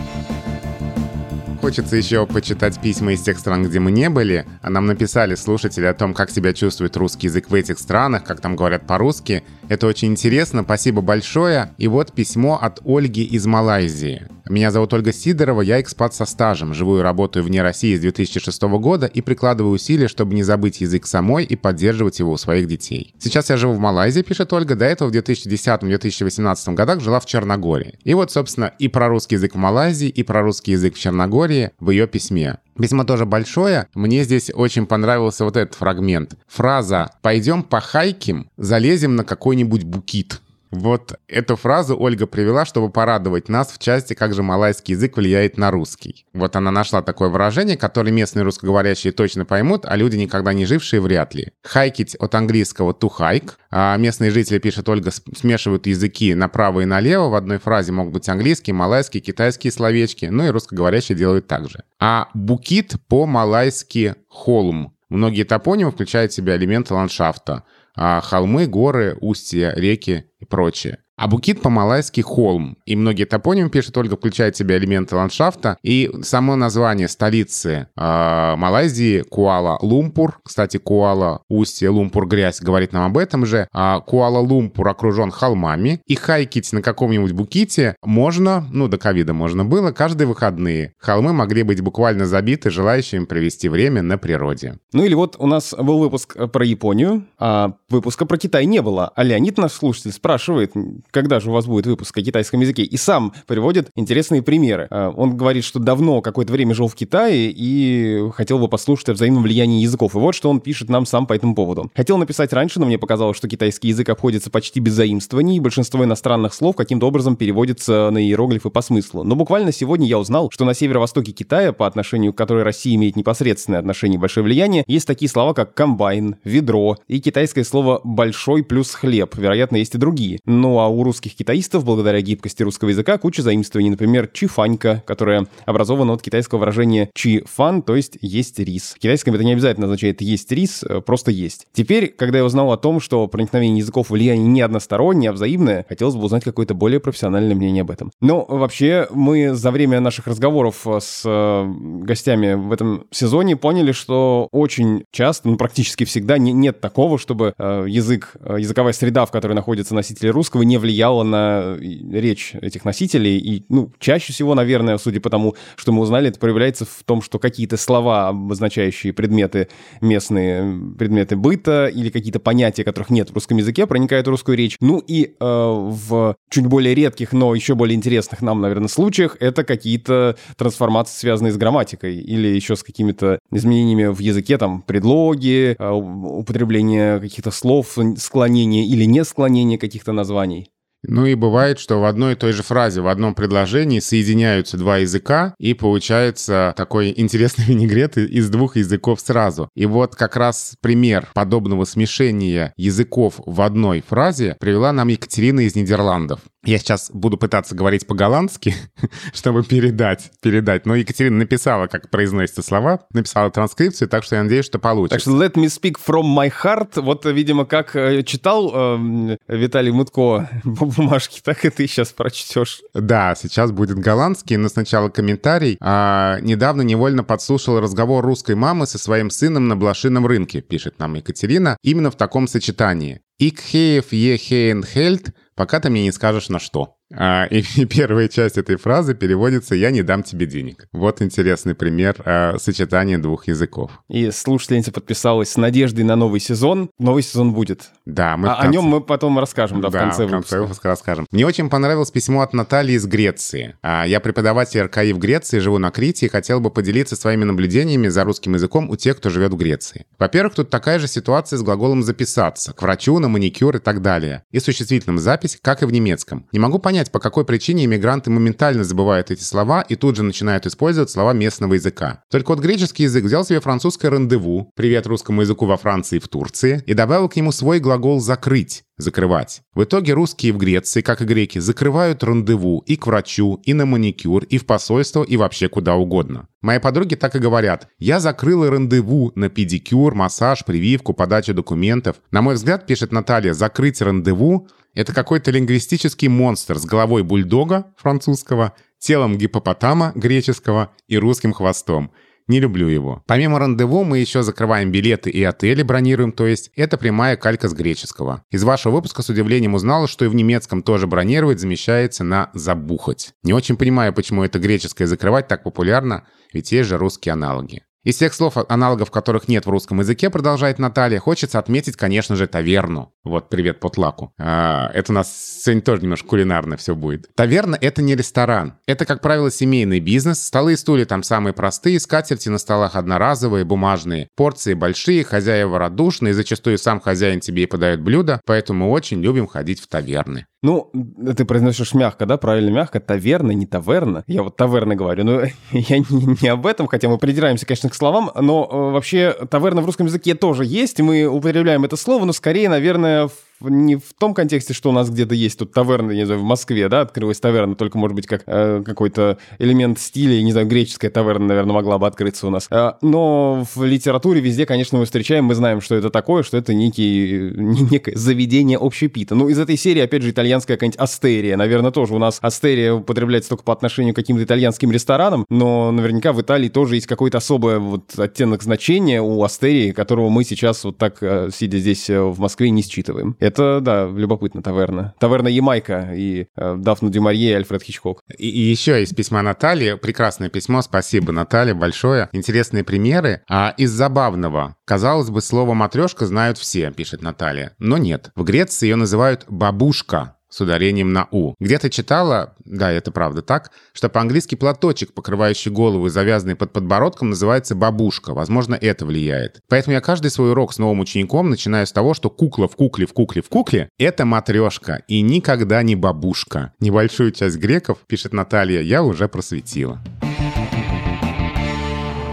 Хочется еще почитать письма из тех стран, где мы не были. А нам написали слушатели о том, как себя чувствует русский язык в этих странах, как там говорят по-русски. Это очень интересно, спасибо большое. И вот письмо от Ольги из Малайзии. Меня зовут Ольга Сидорова, я экспат со стажем, живу и работаю вне России с 2006 года и прикладываю усилия, чтобы не забыть язык самой и поддерживать его у своих детей. Сейчас я живу в Малайзии, пишет Ольга, до этого в 2010-2018 годах жила в Черногории. И вот, собственно, и про русский язык в Малайзии, и про русский язык в Черногории в ее письме. Письмо тоже большое. Мне здесь очень понравился вот этот фрагмент. Фраза «Пойдем по хайким, залезем на какой-нибудь букит». Вот эту фразу Ольга привела, чтобы порадовать нас в части, как же малайский язык влияет на русский. Вот она нашла такое выражение, которое местные русскоговорящие точно поймут, а люди, никогда не жившие, вряд ли. Хайкить от английского to hike. А местные жители, пишет Ольга, смешивают языки направо и налево. В одной фразе могут быть английские, малайские, китайские словечки. Ну и русскоговорящие делают так же. А букит по-малайски холм. Многие топонимы включают в себя элементы ландшафта. А холмы, горы, устья, реки и прочее. А Букит по-малайски холм. И многие топонимы, пишет Ольга, включают в себя элементы ландшафта. И само название столицы э, Малайзии Куала-Лумпур. Кстати, Куала, устье, Лумпур, грязь, говорит нам об этом же. А Куала-Лумпур окружен холмами. И хайкить на каком-нибудь Буките можно, ну, до ковида можно было, каждые выходные. Холмы могли быть буквально забиты желающими провести время на природе. Ну или вот у нас был выпуск про Японию, а выпуска про Китай не было. А Леонид, наш слушатель, спрашивает, когда же у вас будет выпуск о китайском языке, и сам приводит интересные примеры. А, он говорит, что давно какое-то время жил в Китае и хотел бы послушать о взаимном влиянии языков. И вот что он пишет нам сам по этому поводу. Хотел написать раньше, но мне показалось, что китайский язык обходится почти без заимствований, и большинство иностранных слов каким-то образом переводится на иероглифы по смыслу. Но буквально сегодня я узнал, что на северо-востоке Китая, по отношению к которой Россия имеет непосредственное отношение и большое влияние, есть такие слова, как комбайн, ведро и китайское слово «большой» плюс «хлеб». Вероятно, есть и другие. Ну а у русских китаистов, благодаря гибкости русского языка, куча заимствований. Например, чифанька, которая образована от китайского выражения чифан, то есть есть рис. В китайском это не обязательно означает есть рис, э, просто есть. Теперь, когда я узнал о том, что проникновение языков влияние не одностороннее, а взаимное, хотелось бы узнать какое-то более профессиональное мнение об этом. Но вообще мы за время наших разговоров с э, гостями в этом сезоне поняли, что очень часто, ну практически всегда не, нет такого, чтобы э, язык, языковая среда, в которой находятся носители русского, не влияет влияло на речь этих носителей. И, ну, чаще всего, наверное, судя по тому, что мы узнали, это проявляется в том, что какие-то слова, обозначающие предметы местные, предметы быта или какие-то понятия, которых нет в русском языке, проникают в русскую речь. Ну и э, в чуть более редких, но еще более интересных нам, наверное, случаях это какие-то трансформации, связанные с грамматикой или еще с какими-то изменениями в языке, там, предлоги, э, употребление каких-то слов, склонение или не склонение каких-то названий. Ну и бывает, что в одной и той же фразе, в одном предложении соединяются два языка, и получается такой интересный винегрет из двух языков сразу. И вот как раз пример подобного смешения языков в одной фразе привела нам Екатерина из Нидерландов. Я сейчас буду пытаться говорить по-голландски, чтобы передать, передать. Но Екатерина написала, как произносятся слова, написала транскрипцию, так что я надеюсь, что получится. Так что let me speak from my heart. Вот, видимо, как э, читал э, Виталий Мутко по бумажке, так и ты сейчас прочтешь. Да, сейчас будет голландский, но сначала комментарий. А, недавно невольно подслушал разговор русской мамы со своим сыном на блошином рынке, пишет нам Екатерина, именно в таком сочетании. «Ik heef je geen geld, пока ты мне не скажешь на что». А, и первая часть этой фразы переводится «я не дам тебе денег». Вот интересный пример а, сочетания двух языков. И слушательница подписалась с надеждой на новый сезон. Новый сезон будет. Да, мы а, конце... О нем мы потом расскажем, да, в конце выпуска. в конце выпуска расскажем. Мне очень понравилось письмо от Натальи из Греции. А, я преподаватель РКИ в Греции, живу на Крите и хотел бы поделиться своими наблюдениями за русским языком у тех, кто живет в Греции. Во-первых, тут такая же ситуация с глаголом «записаться», к врачу, на маникюр и так далее. И существительным запись, как и в немецком. Не могу понять, по какой причине иммигранты моментально забывают эти слова и тут же начинают использовать слова местного языка. Только вот греческий язык взял себе французское рандеву, привет русскому языку во Франции и в Турции, и добавил к нему свой глагол «закрыть», закрывать. В итоге русские в Греции, как и греки, закрывают рандеву и к врачу, и на маникюр, и в посольство, и вообще куда угодно. Мои подруги так и говорят. Я закрыла рандеву на педикюр, массаж, прививку, подачу документов. На мой взгляд, пишет Наталья, закрыть рандеву — это какой-то лингвистический монстр с головой бульдога французского, телом гипопотама греческого и русским хвостом. Не люблю его. Помимо рандеву мы еще закрываем билеты и отели бронируем, то есть это прямая калька с греческого. Из вашего выпуска с удивлением узнала, что и в немецком тоже бронировать замещается на забухать. Не очень понимаю, почему это греческое закрывать так популярно, ведь есть же русские аналоги. Из всех слов, аналогов которых нет в русском языке, продолжает Наталья, хочется отметить, конечно же, таверну. Вот, привет Потлаку. А, это у нас сегодня тоже немножко кулинарно все будет. Таверна — это не ресторан. Это, как правило, семейный бизнес. Столы и стулья там самые простые, скатерти на столах одноразовые, бумажные. Порции большие, хозяева радушные, зачастую сам хозяин тебе и подает блюдо, поэтому мы очень любим ходить в таверны. Ну, ты произносишь мягко, да, правильно мягко, таверна, не таверна. Я вот таверна говорю, но я не, не об этом, хотя мы придираемся, конечно, к словам, но э, вообще таверна в русском языке тоже есть, и мы употребляем это слово, но скорее, наверное, не в том контексте, что у нас где-то есть тут таверна, не знаю, в Москве, да, открылась таверна, только, может быть, как э, какой-то элемент стиля, не знаю, греческая таверна, наверное, могла бы открыться у нас. Э, но в литературе везде, конечно, мы встречаем, мы знаем, что это такое, что это некий, не, некое заведение общепита. Ну, из этой серии, опять же, итальянская какая-нибудь астерия, наверное, тоже. У нас астерия употребляется только по отношению к каким-то итальянским ресторанам, но наверняка в Италии тоже есть какой-то особый вот оттенок значения у астерии, которого мы сейчас вот так, э, сидя здесь э, в Москве, не считываем. Это, да, любопытно, таверна. Таверна Ямайка и э, Дафна Дюмарье и Альфред Хичкок. И, и еще из письма Натальи, прекрасное письмо, спасибо, Наталья, большое. Интересные примеры. А из забавного. Казалось бы, слово «матрешка» знают все, пишет Наталья. Но нет. В Греции ее называют «бабушка», с ударением на «у». Где-то читала, да, это правда так, что по-английски платочек, покрывающий голову и завязанный под подбородком, называется бабушка. Возможно, это влияет. Поэтому я каждый свой урок с новым учеником начинаю с того, что кукла в кукле, в кукле, в кукле — это матрешка и никогда не бабушка. Небольшую часть греков, пишет Наталья, я уже просветила.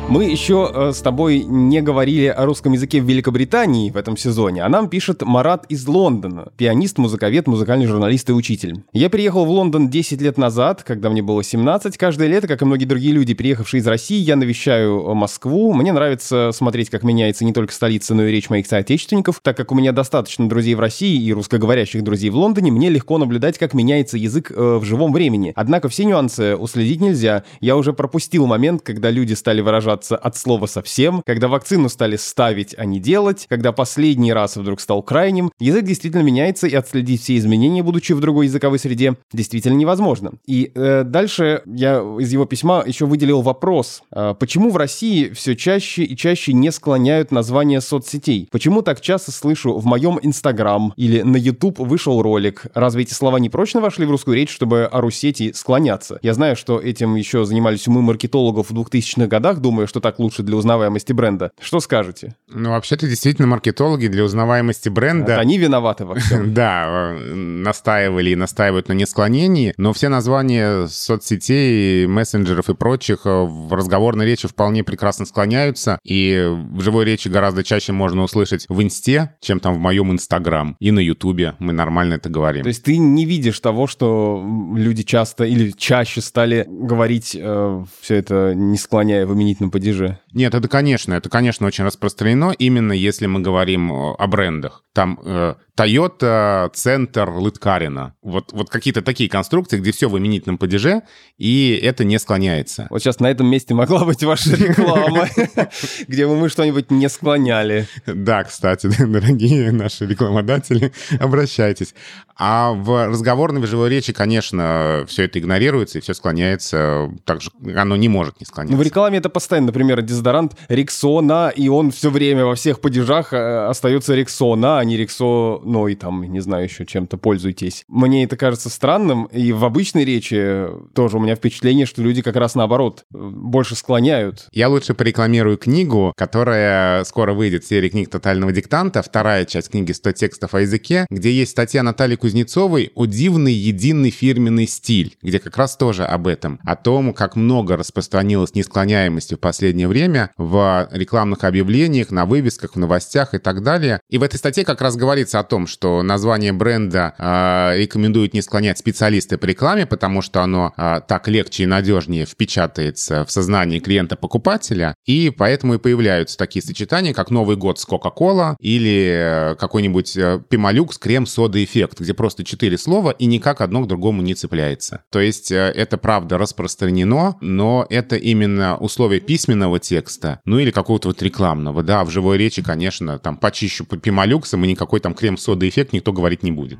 Мы еще э, с тобой не говорили о русском языке в Великобритании в этом сезоне, а нам пишет Марат из Лондона, пианист, музыковед, музыкальный журналист и учитель. Я приехал в Лондон 10 лет назад, когда мне было 17. Каждое лето, как и многие другие люди, приехавшие из России, я навещаю Москву. Мне нравится смотреть, как меняется не только столица, но и речь моих соотечественников. Так как у меня достаточно друзей в России и русскоговорящих друзей в Лондоне, мне легко наблюдать, как меняется язык э, в живом времени. Однако все нюансы уследить нельзя. Я уже пропустил момент, когда люди стали выражаться отказаться от слова совсем, когда вакцину стали ставить, а не делать, когда последний раз вдруг стал крайним, язык действительно меняется, и отследить все изменения, будучи в другой языковой среде, действительно невозможно. И э, дальше я из его письма еще выделил вопрос, э, почему в России все чаще и чаще не склоняют названия соцсетей? Почему так часто слышу в моем Инстаграм или на YouTube вышел ролик? Разве эти слова не прочно вошли в русскую речь, чтобы о Русети склоняться? Я знаю, что этим еще занимались умы маркетологов в 2000-х годах, думаю, что так лучше для узнаваемости бренда. Что скажете? Ну, вообще-то действительно маркетологи для узнаваемости бренда... Это они виноваты во всем. Да, настаивали и настаивают на несклонении, но все названия соцсетей, мессенджеров и прочих в разговорной речи вполне прекрасно склоняются, и в живой речи гораздо чаще можно услышать в инсте, чем там в моем инстаграм, и на ютубе мы нормально это говорим. То есть ты не видишь того, что люди часто или чаще стали говорить э, все это, не склоняя в именительном падеже? Нет, это, конечно, это, конечно, очень распространено, именно если мы говорим о брендах. Там э, Toyota, Центр, Лыткарина. Вот, вот какие-то такие конструкции, где все в именительном падеже, и это не склоняется. Вот сейчас на этом месте могла быть ваша реклама, где бы мы что-нибудь не склоняли. Да, кстати, дорогие наши рекламодатели, обращайтесь. А в разговорной в живой речи, конечно, все это игнорируется и все склоняется так же, оно не может не склоняться. В рекламе это постоянно, например, дезодорант Рексона, и он все время во всех падежах э, остается Рексона, а не Рексо ну и там, не знаю, еще чем-то пользуйтесь. Мне это кажется странным, и в обычной речи тоже у меня впечатление, что люди как раз наоборот э, больше склоняют. Я лучше порекламирую книгу, которая скоро выйдет в серии книг «Тотального диктанта», вторая часть книги «100 текстов о языке», где есть статья Натальи Кузнецовой «О дивный единый фирменный стиль», где как раз тоже об этом, о том, как много распространилось несклоняемости в последнее время в рекламных объявлениях, на вывесках, в новостях и так далее. И в этой статье как раз говорится о том, что название бренда э, рекомендуют не склонять специалисты по рекламе, потому что оно э, так легче и надежнее впечатается в сознании клиента-покупателя, и поэтому и появляются такие сочетания, как Новый год с Coca-Cola или э, какой-нибудь э, Пималюкс крем-сода-эффект, где просто четыре слова и никак одно к другому не цепляется. То есть э, это правда распространено, но это именно условие письменного текста, ну или какого-то вот рекламного. Да, в живой речи, конечно, там почищу Пималюксом и никакой там крем сода-эффект никто говорить не будет.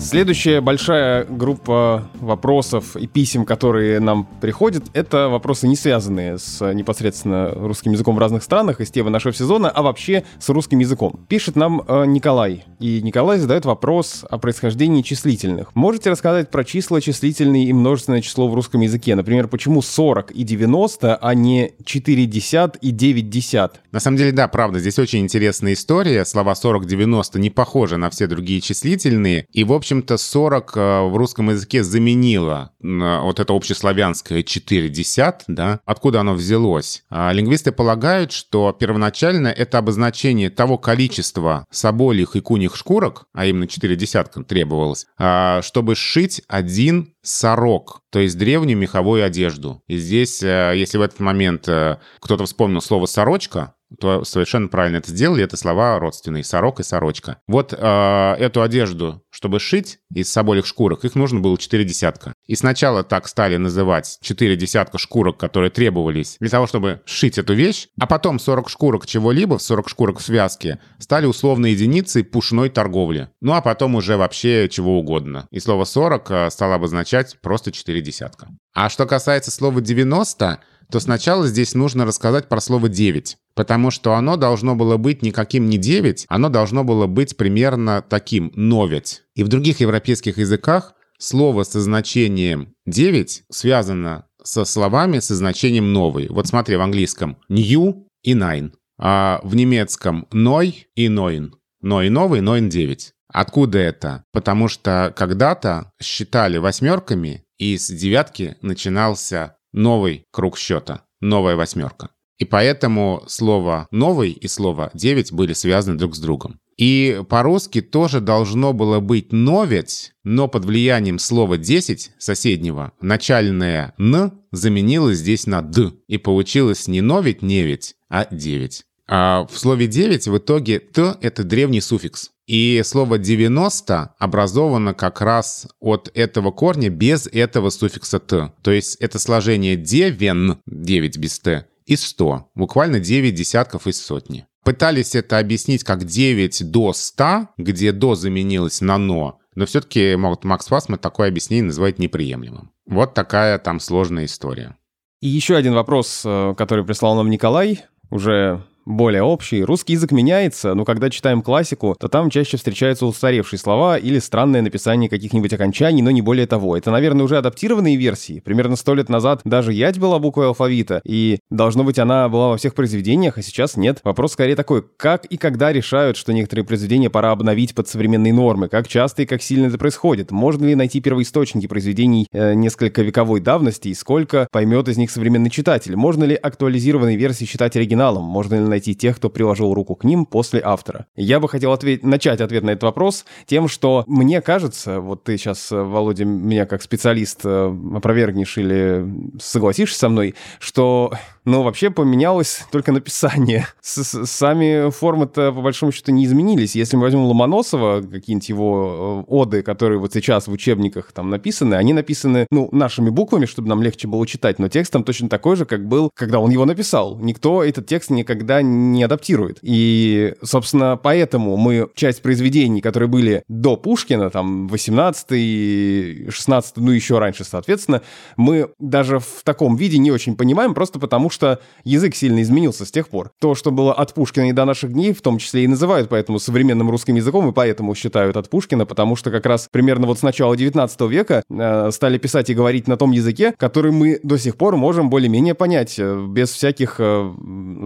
Следующая большая группа вопросов и писем, которые нам приходят, это вопросы, не связанные с непосредственно русским языком в разных странах из темы нашего сезона, а вообще с русским языком. Пишет нам э, Николай. И Николай задает вопрос о происхождении числительных. Можете рассказать про числа числительные и множественное число в русском языке? Например, почему 40 и 90, а не 4 десят и 9 десят? На самом деле, да, правда, здесь очень интересная история. Слова 40-90 не похожи на все другие числительные. И, в общем, общем-то, 40 э, в русском языке заменило вот это общеславянское 40, да? Откуда оно взялось? А, лингвисты полагают, что первоначально это обозначение того количества собольих и куньих шкурок, а именно 4 десятка требовалось, а, чтобы сшить один сорок, то есть древнюю меховую одежду. И здесь, э, если в этот момент э, кто-то вспомнил слово «сорочка», то совершенно правильно это сделали. Это слова родственные. Сорок и сорочка. Вот э, эту одежду, чтобы сшить из соболих шкурок, их нужно было четыре десятка. И сначала так стали называть четыре десятка шкурок, которые требовались для того, чтобы сшить эту вещь, а потом 40 шкурок чего-либо, 40 шкурок в связке, стали условной единицей пушной торговли. Ну а потом уже вообще чего угодно. И слово 40 э, стало обозначать просто четыре десятка. А что касается слова 90, то сначала здесь нужно рассказать про слово 9, потому что оно должно было быть никаким не 9, оно должно было быть примерно таким «новить». И в других европейских языках слово со значением 9 связано со словами со значением «новый». Вот смотри, в английском «new» и «nine», а в немецком «ной» и «neun». «Ной» новый, «neun» 9. Откуда это? Потому что когда-то считали восьмерками, и с девятки начинался новый круг счета, новая восьмерка. И поэтому слово «новый» и слово «девять» были связаны друг с другом. И по-русски тоже должно было быть «новить», но под влиянием слова «десять» соседнего начальное «н» заменилось здесь на «д». И получилось не «новить», «невить», а «девять». А в слове «девять» в итоге «т» — это древний суффикс. И слово 90 образовано как раз от этого корня без этого суффикса «т». То есть это сложение «девен» 9 без «т» и 100. Буквально 9 десятков из сотни. Пытались это объяснить как 9 до 100, где «до» заменилось на «но», но все-таки Макс Фасман такое объяснение называет неприемлемым. Вот такая там сложная история. И еще один вопрос, э, который прислал нам Николай, уже более общий. Русский язык меняется, но когда читаем классику, то там чаще встречаются устаревшие слова или странное написание каких-нибудь окончаний, но не более того. Это, наверное, уже адаптированные версии. Примерно сто лет назад даже ять была буквой алфавита, и должно быть она была во всех произведениях, а сейчас нет. Вопрос скорее такой, как и когда решают, что некоторые произведения пора обновить под современные нормы, как часто и как сильно это происходит, можно ли найти первоисточники произведений э, несколько вековой давности и сколько поймет из них современный читатель, можно ли актуализированные версии считать оригиналом, можно ли найти тех, кто приложил руку к ним после автора. Я бы хотел ответ... начать ответ на этот вопрос тем, что мне кажется, вот ты сейчас, э, Володя, меня как специалист э, опровергнешь или согласишься со мной, что но вообще поменялось только написание. Сами формы-то, по большому счету, не изменились. Если мы возьмем Ломоносова, какие-нибудь его э, оды, которые вот сейчас в учебниках там написаны, они написаны, ну, нашими буквами, чтобы нам легче было читать, но текст там точно такой же, как был, когда он его написал. Никто этот текст никогда не адаптирует. И, собственно, поэтому мы часть произведений, которые были до Пушкина, там, 18 16 ну, еще раньше, соответственно, мы даже в таком виде не очень понимаем, просто потому что язык сильно изменился с тех пор. То, что было от Пушкина и до наших дней, в том числе и называют поэтому современным русским языком, и поэтому считают от Пушкина, потому что как раз примерно вот с начала 19 века э, стали писать и говорить на том языке, который мы до сих пор можем более-менее понять, э, без всяких э,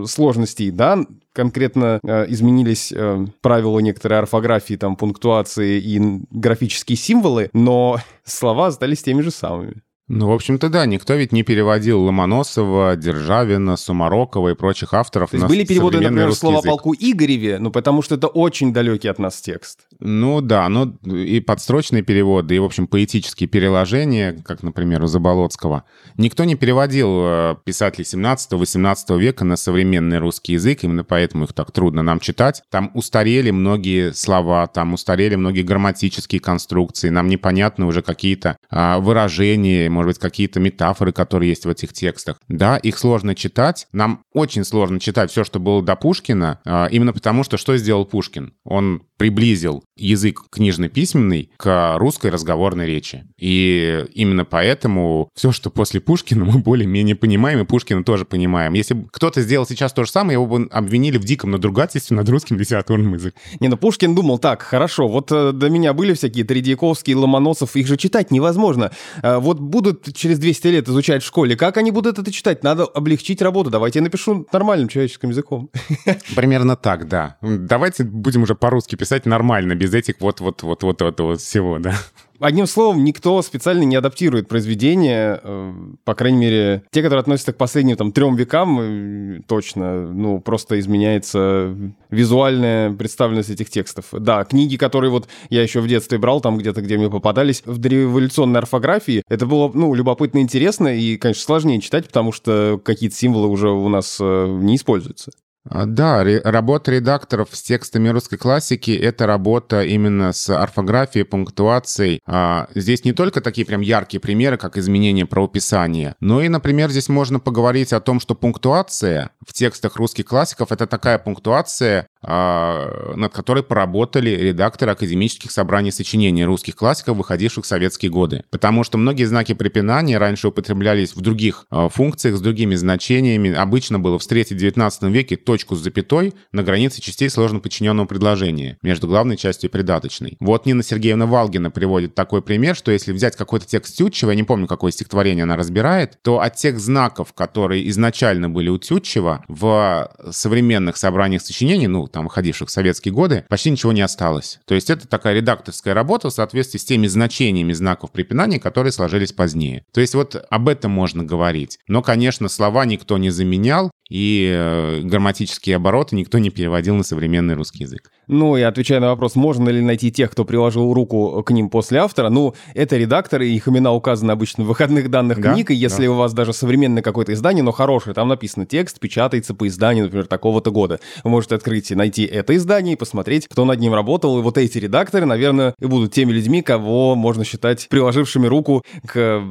сложностей, да, конкретно э, изменились э, правила некоторой орфографии, там, пунктуации и графические символы, но слова остались теми же самыми. Ну, в общем-то, да, никто ведь не переводил Ломоносова, Державина, Сумарокова и прочих авторов То есть были переводы, например, слова язык. полку Игореве, ну, потому что это очень далекий от нас текст. Ну, да, ну, и подстрочные переводы, и, в общем, поэтические переложения, как, например, у Заболоцкого. Никто не переводил э, писателей 17-18 века на современный русский язык, именно поэтому их так трудно нам читать. Там устарели многие слова, там устарели многие грамматические конструкции, нам непонятны уже какие-то выражения, может быть, какие-то метафоры, которые есть в этих текстах. Да, их сложно читать. Нам очень сложно читать все, что было до Пушкина, а, именно потому что что сделал Пушкин? Он приблизил язык книжно-письменный к русской разговорной речи. И именно поэтому все, что после Пушкина, мы более-менее понимаем, и Пушкина тоже понимаем. Если бы кто-то сделал сейчас то же самое, его бы обвинили в диком надругательстве над русским литературным языком. Не, ну Пушкин думал так, хорошо, вот э, до меня были всякие Тредьяковские, Ломоносов, их же читать невозможно. Э, вот будут через 200 лет изучать в школе, как они будут это читать? Надо облегчить работу, давайте я напишу нормальным человеческим языком. Примерно так, да. Давайте будем уже по-русски писать писать нормально, без этих вот-вот-вот-вот-вот всего, да. Одним словом, никто специально не адаптирует произведения, э, по крайней мере, те, которые относятся к последним там трем векам, э, точно, ну, просто изменяется визуальная представленность этих текстов. Да, книги, которые вот я еще в детстве брал, там где-то, где мне попадались, в дореволюционной орфографии, это было, ну, любопытно интересно, и, конечно, сложнее читать, потому что какие-то символы уже у нас э, не используются. А, да, работа редакторов с текстами русской классики — это работа именно с орфографией, пунктуацией. А, здесь не только такие прям яркие примеры, как изменение правописания, но и, например, здесь можно поговорить о том, что пунктуация в текстах русских классиков — это такая пунктуация, над которой поработали редакторы академических собраний сочинений русских классиков, выходивших в советские годы. Потому что многие знаки препинания раньше употреблялись в других а, функциях, с другими значениями. Обычно было встретить в 19 веке точку с запятой на границе частей сложно подчиненного предложения между главной частью и придаточной. Вот Нина Сергеевна Валгина приводит такой пример, что если взять какой-то текст Тютчева, я не помню, какое стихотворение она разбирает, то от тех знаков, которые изначально были у Тютчева, в современных собраниях сочинений, ну, там, выходивших в советские годы, почти ничего не осталось. То есть это такая редакторская работа в соответствии с теми значениями знаков препинания, которые сложились позднее. То есть вот об этом можно говорить. Но, конечно, слова никто не заменял, и э, грамматические обороты никто не переводил на современный русский язык. Ну, и отвечая на вопрос, можно ли найти тех, кто приложил руку к ним после автора, ну, это редакторы, их имена указаны обычно в выходных данных да, книг, и если да. у вас даже современное какое-то издание, но хорошее, там написано текст, печатается по изданию, например, такого-то года. Вы можете открыть и найти это издание и посмотреть, кто над ним работал, и вот эти редакторы, наверное, и будут теми людьми, кого можно считать приложившими руку к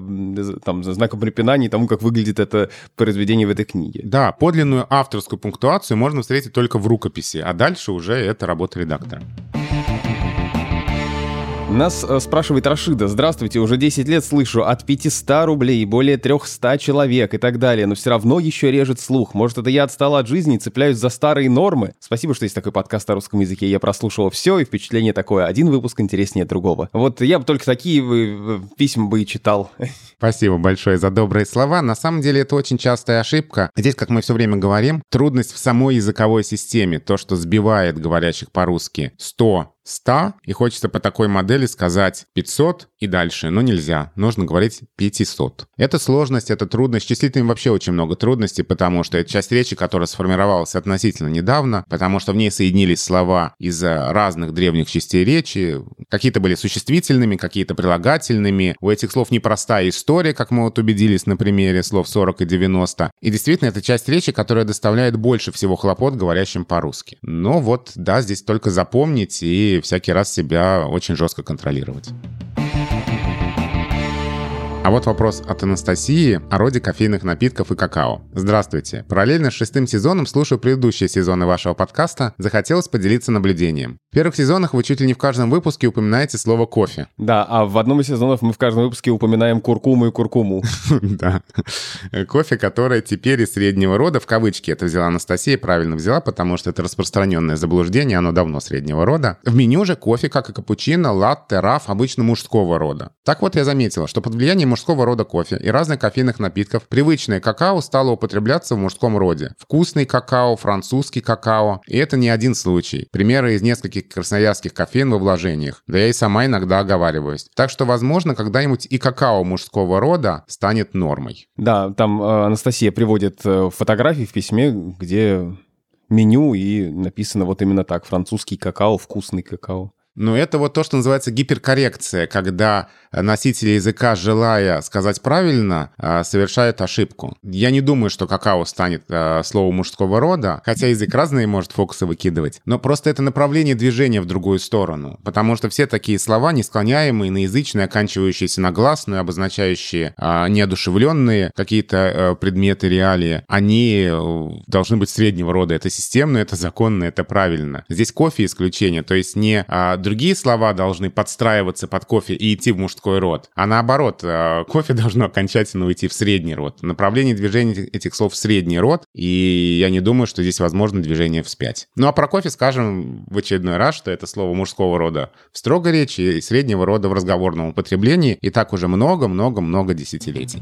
там, знакам препинания и тому, как выглядит это произведение в этой книге. Да, подлинную авторскую пунктуацию можно встретить только в рукописи, а дальше уже это работа редактора. Нас э, спрашивает Рашида. Здравствуйте, уже 10 лет слышу от 500 рублей, более 300 человек и так далее, но все равно еще режет слух. Может, это я отстала от жизни и цепляюсь за старые нормы? Спасибо, что есть такой подкаст о русском языке. Я прослушал все, и впечатление такое. Один выпуск интереснее другого. Вот я бы только такие э, письма бы и читал. Спасибо большое за добрые слова. На самом деле это очень частая ошибка. Здесь, как мы все время говорим, трудность в самой языковой системе. То, что сбивает говорящих по-русски 100 100, и хочется по такой модели сказать 500 и дальше, но нельзя. Нужно говорить 500. Это сложность, это трудность. Числительным вообще очень много трудностей, потому что это часть речи, которая сформировалась относительно недавно, потому что в ней соединились слова из разных древних частей речи. Какие-то были существительными, какие-то прилагательными. У этих слов непростая история, как мы вот убедились на примере слов 40 и 90. И действительно, это часть речи, которая доставляет больше всего хлопот говорящим по-русски. Но вот, да, здесь только запомнить и всякий раз себя очень жестко контролировать. А вот вопрос от Анастасии о роде кофейных напитков и какао. Здравствуйте. Параллельно с шестым сезоном слушаю предыдущие сезоны вашего подкаста. Захотелось поделиться наблюдением. В первых сезонах вы чуть ли не в каждом выпуске упоминаете слово «кофе». Да, а в одном из сезонов мы в каждом выпуске упоминаем куркуму и куркуму. Да. Кофе, которое теперь из среднего рода, в кавычки это взяла Анастасия, правильно взяла, потому что это распространенное заблуждение, оно давно среднего рода. В меню же кофе, как и капучино, латте, раф, обычно мужского рода. Так вот я заметила, что под влиянием мужского рода кофе и разных кофейных напитков, привычное какао стало употребляться в мужском роде. Вкусный какао, французский какао. И это не один случай. Примеры из нескольких красноярских кофеин во вложениях. Да я и сама иногда оговариваюсь. Так что, возможно, когда-нибудь и какао мужского рода станет нормой. Да, там э, Анастасия приводит э, фотографии в письме, где меню и написано вот именно так. Французский какао, вкусный какао. Но это вот то, что называется гиперкоррекция, когда носители языка, желая сказать правильно, а, совершают ошибку. Я не думаю, что какао станет а, словом мужского рода, хотя язык разные может фокусы выкидывать, но просто это направление движения в другую сторону, потому что все такие слова, несклоняемые, иноязычные, оканчивающиеся на гласную, обозначающие а, неодушевленные какие-то предметы, реалии, они э, должны быть среднего рода. Это системно, это законно, это правильно. Здесь кофе исключение, то есть не другие слова должны подстраиваться под кофе и идти в мужской род, а наоборот, э, кофе должно окончательно уйти в средний род. Направление движения этих слов в средний род, и я не думаю, что здесь возможно движение вспять. Ну а про кофе скажем в очередной раз, что это слово мужского рода в строгой речи и среднего рода в разговорном употреблении, и так уже много-много-много десятилетий.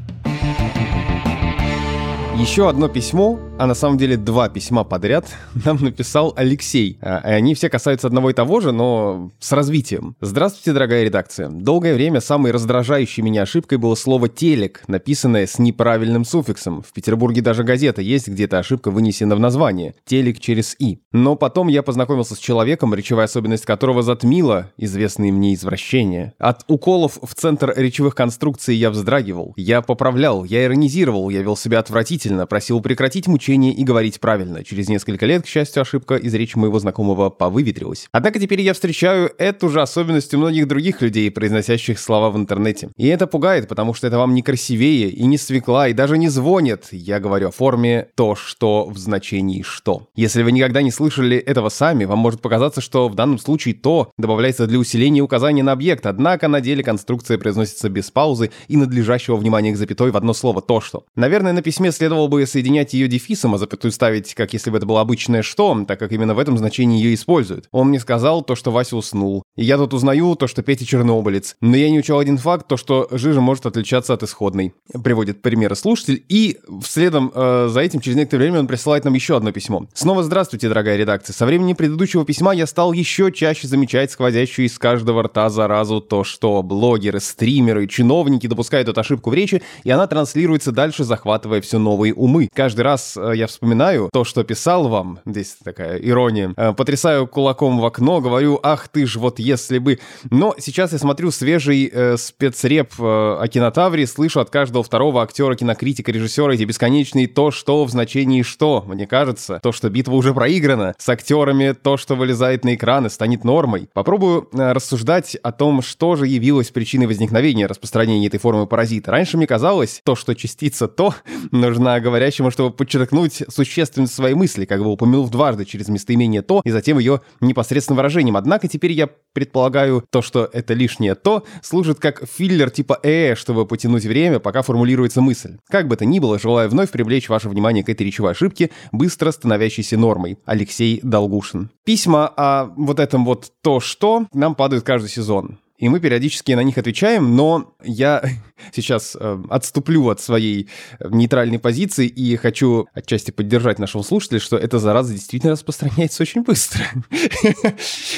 Еще одно письмо, а на самом деле два письма подряд, нам написал Алексей. А, и они все касаются одного и того же, но с развитием. Здравствуйте, дорогая редакция. Долгое время самой раздражающей меня ошибкой было слово «телек», написанное с неправильным суффиксом. В Петербурге даже газета есть, где эта ошибка вынесена в название. «Телек» через «и». Но потом я познакомился с человеком, речевая особенность которого затмила известные мне извращения. От уколов в центр речевых конструкций я вздрагивал. Я поправлял, я иронизировал, я вел себя отвратительно, настоятельно просил прекратить мучение и говорить правильно. Через несколько лет, к счастью, ошибка из речи моего знакомого повыветрилась. Однако теперь я встречаю эту же особенность у многих других людей, произносящих слова в интернете. И это пугает, потому что это вам не красивее и не свекла, и даже не звонит. Я говорю о форме «то, что» в значении «что». Если вы никогда не слышали этого сами, вам может показаться, что в данном случае «то» добавляется для усиления указания на объект, однако на деле конструкция произносится без паузы и надлежащего внимания к запятой в одно слово «то, что». Наверное, на письме следовало следовало бы соединять ее дефисом, а запятую ставить, как если бы это было обычное «что», так как именно в этом значении ее используют. Он мне сказал то, что Вася уснул. И я тут узнаю то, что Петя чернобылец. Но я не учел один факт, то, что жижа может отличаться от исходной. Приводит примеры слушатель. И следом э, за этим через некоторое время он присылает нам еще одно письмо. Снова здравствуйте, дорогая редакция. Со времени предыдущего письма я стал еще чаще замечать сквозящую из каждого рта заразу то, что блогеры, стримеры, чиновники допускают эту ошибку в речи, и она транслируется дальше, захватывая все новые новые умы. Каждый раз э, я вспоминаю то, что писал вам, здесь такая ирония, э, потрясаю кулаком в окно, говорю, ах ты ж, вот если бы... Но сейчас я смотрю свежий э, спецреп э, о кинотавре, слышу от каждого второго актера, кинокритика, режиссера эти бесконечные то, что в значении что. Мне кажется, то, что битва уже проиграна. С актерами то, что вылезает на экраны, станет нормой. Попробую э, рассуждать о том, что же явилось причиной возникновения распространения этой формы паразита. Раньше мне казалось, то, что частица то нужна на говорящему, чтобы подчеркнуть существенность своей мысли, как бы упомянув дважды через местоимение «то» и затем ее непосредственным выражением. Однако теперь я предполагаю, то, что это лишнее «то», служит как филлер типа «э», чтобы потянуть время, пока формулируется мысль. Как бы то ни было, желаю вновь привлечь ваше внимание к этой речевой ошибке, быстро становящейся нормой. Алексей Долгушин. Письма о вот этом вот «то что» нам падают каждый сезон и мы периодически на них отвечаем, но я сейчас э, отступлю от своей э, нейтральной позиции и хочу отчасти поддержать нашего слушателя, что эта зараза действительно распространяется очень быстро.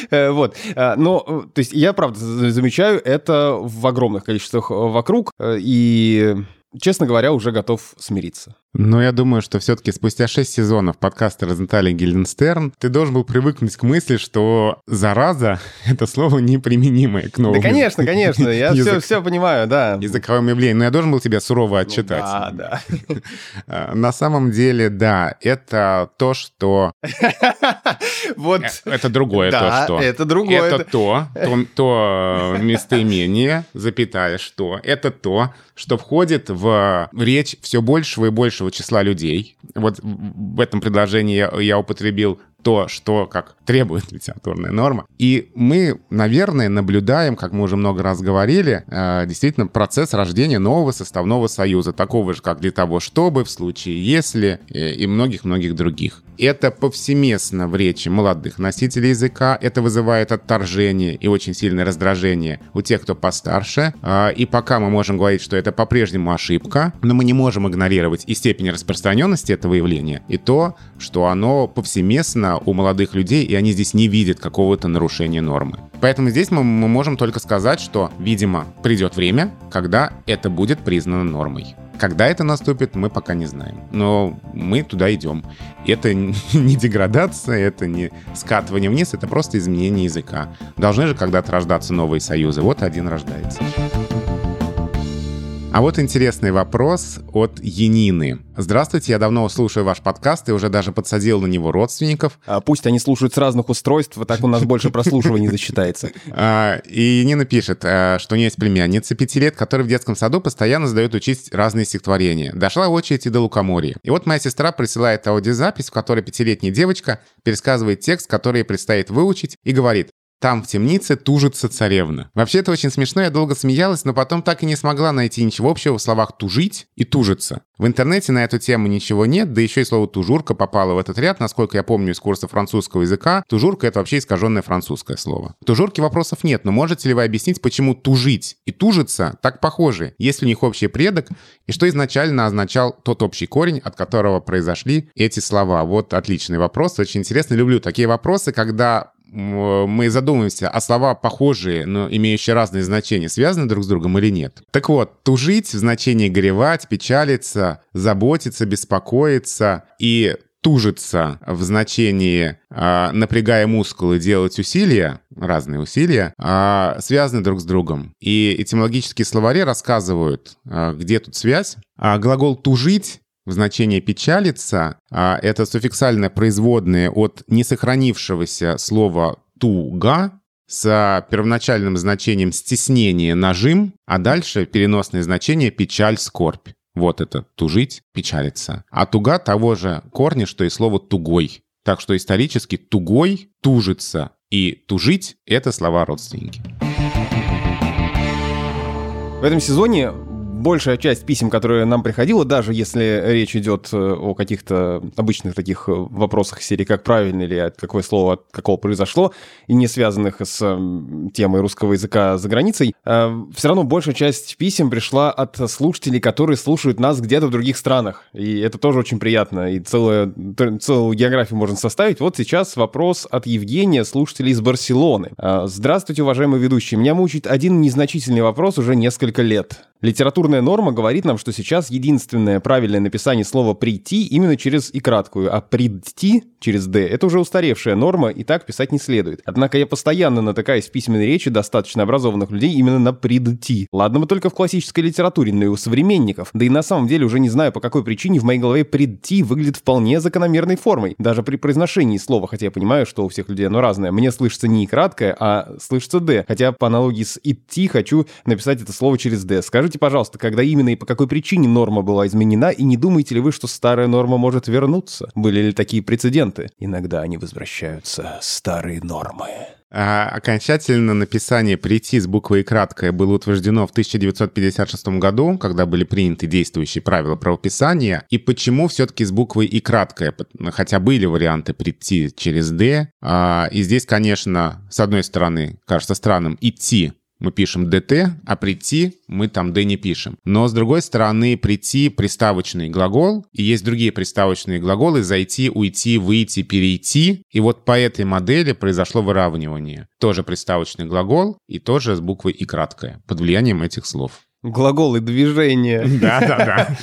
Э, вот. Но, то есть я, правда, замечаю это в огромных количествах вокруг, и честно говоря, уже готов смириться. Но я думаю, что все-таки спустя шесть сезонов подкаста Розентали Гильденстерн ты должен был привыкнуть к мысли, что «зараза» — это слово неприменимое к новому. Да, конечно, конечно, я все, все понимаю, да. Языковым явлением. Но я должен был тебя сурово ну отчитать. да, да. А, на самом деле, да, это то, что... Вот. Э, это другое то, что. это другое. Это то, то местоимение, запятая, что. Это то, что входит в речь все большего и большего числа людей. Вот в этом предложении я, я употребил то, что как требует литературная норма. И мы, наверное, наблюдаем, как мы уже много раз говорили, э, действительно процесс рождения нового составного союза, такого же, как для того, чтобы, в случае если, э, и многих-многих других. Это повсеместно в речи молодых носителей языка, это вызывает отторжение и очень сильное раздражение у тех, кто постарше. Э, и пока мы можем говорить, что это по-прежнему ошибка, но мы не можем игнорировать и степень распространенности этого явления, и то, что оно повсеместно у молодых людей, и они здесь не видят какого-то нарушения нормы. Поэтому здесь мы, мы можем только сказать, что, видимо, придет время, когда это будет признано нормой. Когда это наступит, мы пока не знаем. Но мы туда идем. Это не деградация, это не скатывание вниз, это просто изменение языка. Должны же когда-то рождаться новые союзы. Вот один рождается. А вот интересный вопрос от Янины. Здравствуйте, я давно слушаю ваш подкаст и уже даже подсадил на него родственников. А пусть они слушают с разных устройств, так у нас больше прослушиваний засчитается. А, и Янина пишет, а, что у нее есть племянница пяти лет, которая в детском саду постоянно задает учить разные стихотворения. Дошла очередь и до лукоморья. И вот моя сестра присылает аудиозапись, в которой пятилетняя девочка пересказывает текст, который ей предстоит выучить, и говорит там в темнице тужится царевна. Вообще это очень смешно, я долго смеялась, но потом так и не смогла найти ничего общего в словах «тужить» и «тужиться». В интернете на эту тему ничего нет, да еще и слово «тужурка» попало в этот ряд, насколько я помню из курса французского языка. Тужурка — это вообще искаженное французское слово. В тужурке вопросов нет, но можете ли вы объяснить, почему «тужить» и «тужиться» так похожи? Есть ли у них общий предок? И что изначально означал тот общий корень, от которого произошли эти слова? Вот отличный вопрос, очень интересно. Люблю такие вопросы, когда мы задумаемся, а слова похожие, но имеющие разные значения, связаны друг с другом или нет. Так вот, тужить в значении горевать, печалиться, заботиться, беспокоиться и тужиться в значении э, напрягая мускулы, делать усилия, разные усилия, э, связаны друг с другом. И этимологические словари рассказывают, э, где тут связь. А глагол «тужить» в значении «печалиться» а это суффиксальное производное от несохранившегося слова «туга», с первоначальным значением «стеснение», «нажим», а дальше переносное значение «печаль», «скорбь». Вот это «тужить», «печалиться». А «туга» того же корня, что и слово «тугой». Так что исторически «тугой», «тужится» и «тужить» — это слова-родственники. В этом сезоне большая часть писем, которые нам приходила, даже если речь идет э, о каких-то обычных таких э, вопросах серии «как правильно» или какое слово от какого произошло, и не связанных с темой русского языка за границей, э, все равно большая часть писем пришла от слушателей, которые слушают нас где-то в других странах. И это тоже очень приятно. И целую, целую географию можно составить. Вот сейчас вопрос от Евгения, слушателей из Барселоны. Здравствуйте, уважаемые ведущие. Меня мучает один незначительный вопрос уже несколько лет. Литературная норма говорит нам, что сейчас единственное правильное написание слова «прийти» именно через и краткую, а «прийти» через «д» — это уже устаревшая норма, и так писать не следует. Однако я постоянно натыкаюсь в письменной речи достаточно образованных людей именно на «придти». Ладно бы только в классической литературе, но и у современников. Да и на самом деле уже не знаю, по какой причине в моей голове «придти» выглядит вполне закономерной формой. Даже при произношении слова, хотя я понимаю, что у всех людей оно разное. Мне слышится не краткое, а слышится «д». Хотя по аналогии с «идти» хочу написать это слово через «д». Скажите, Скажите, пожалуйста, когда именно и по какой причине норма была изменена, и не думаете ли вы, что старая норма может вернуться? Были ли такие прецеденты? Иногда они возвращаются, старые нормы. А окончательно написание «прийти» с буквой «и» краткое было утверждено в 1956 году, когда были приняты действующие правила правописания. И почему все-таки с буквой «и» краткое? Хотя были варианты «прийти» через «д». А, и здесь, конечно, с одной стороны, кажется странным «идти» мы пишем dt, а прийти мы там d не пишем. Но с другой стороны, прийти приставочный глагол, и есть другие приставочные глаголы зайти, уйти, выйти, перейти. И вот по этой модели произошло выравнивание. Тоже приставочный глагол и тоже с буквой и краткое под влиянием этих слов. Глаголы движения.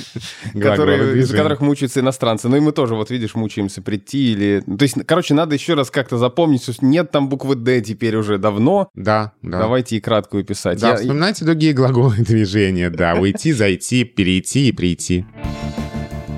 Которые, из-за которых мучаются иностранцы. Ну и мы тоже, вот видишь, мучаемся прийти или... То есть, короче, надо еще раз как-то запомнить, что нет там буквы «Д» теперь уже давно. Да, да. Давайте и краткую писать. Да, Я... вспоминайте другие глаголы движения, да. Уйти, зайти, перейти и прийти.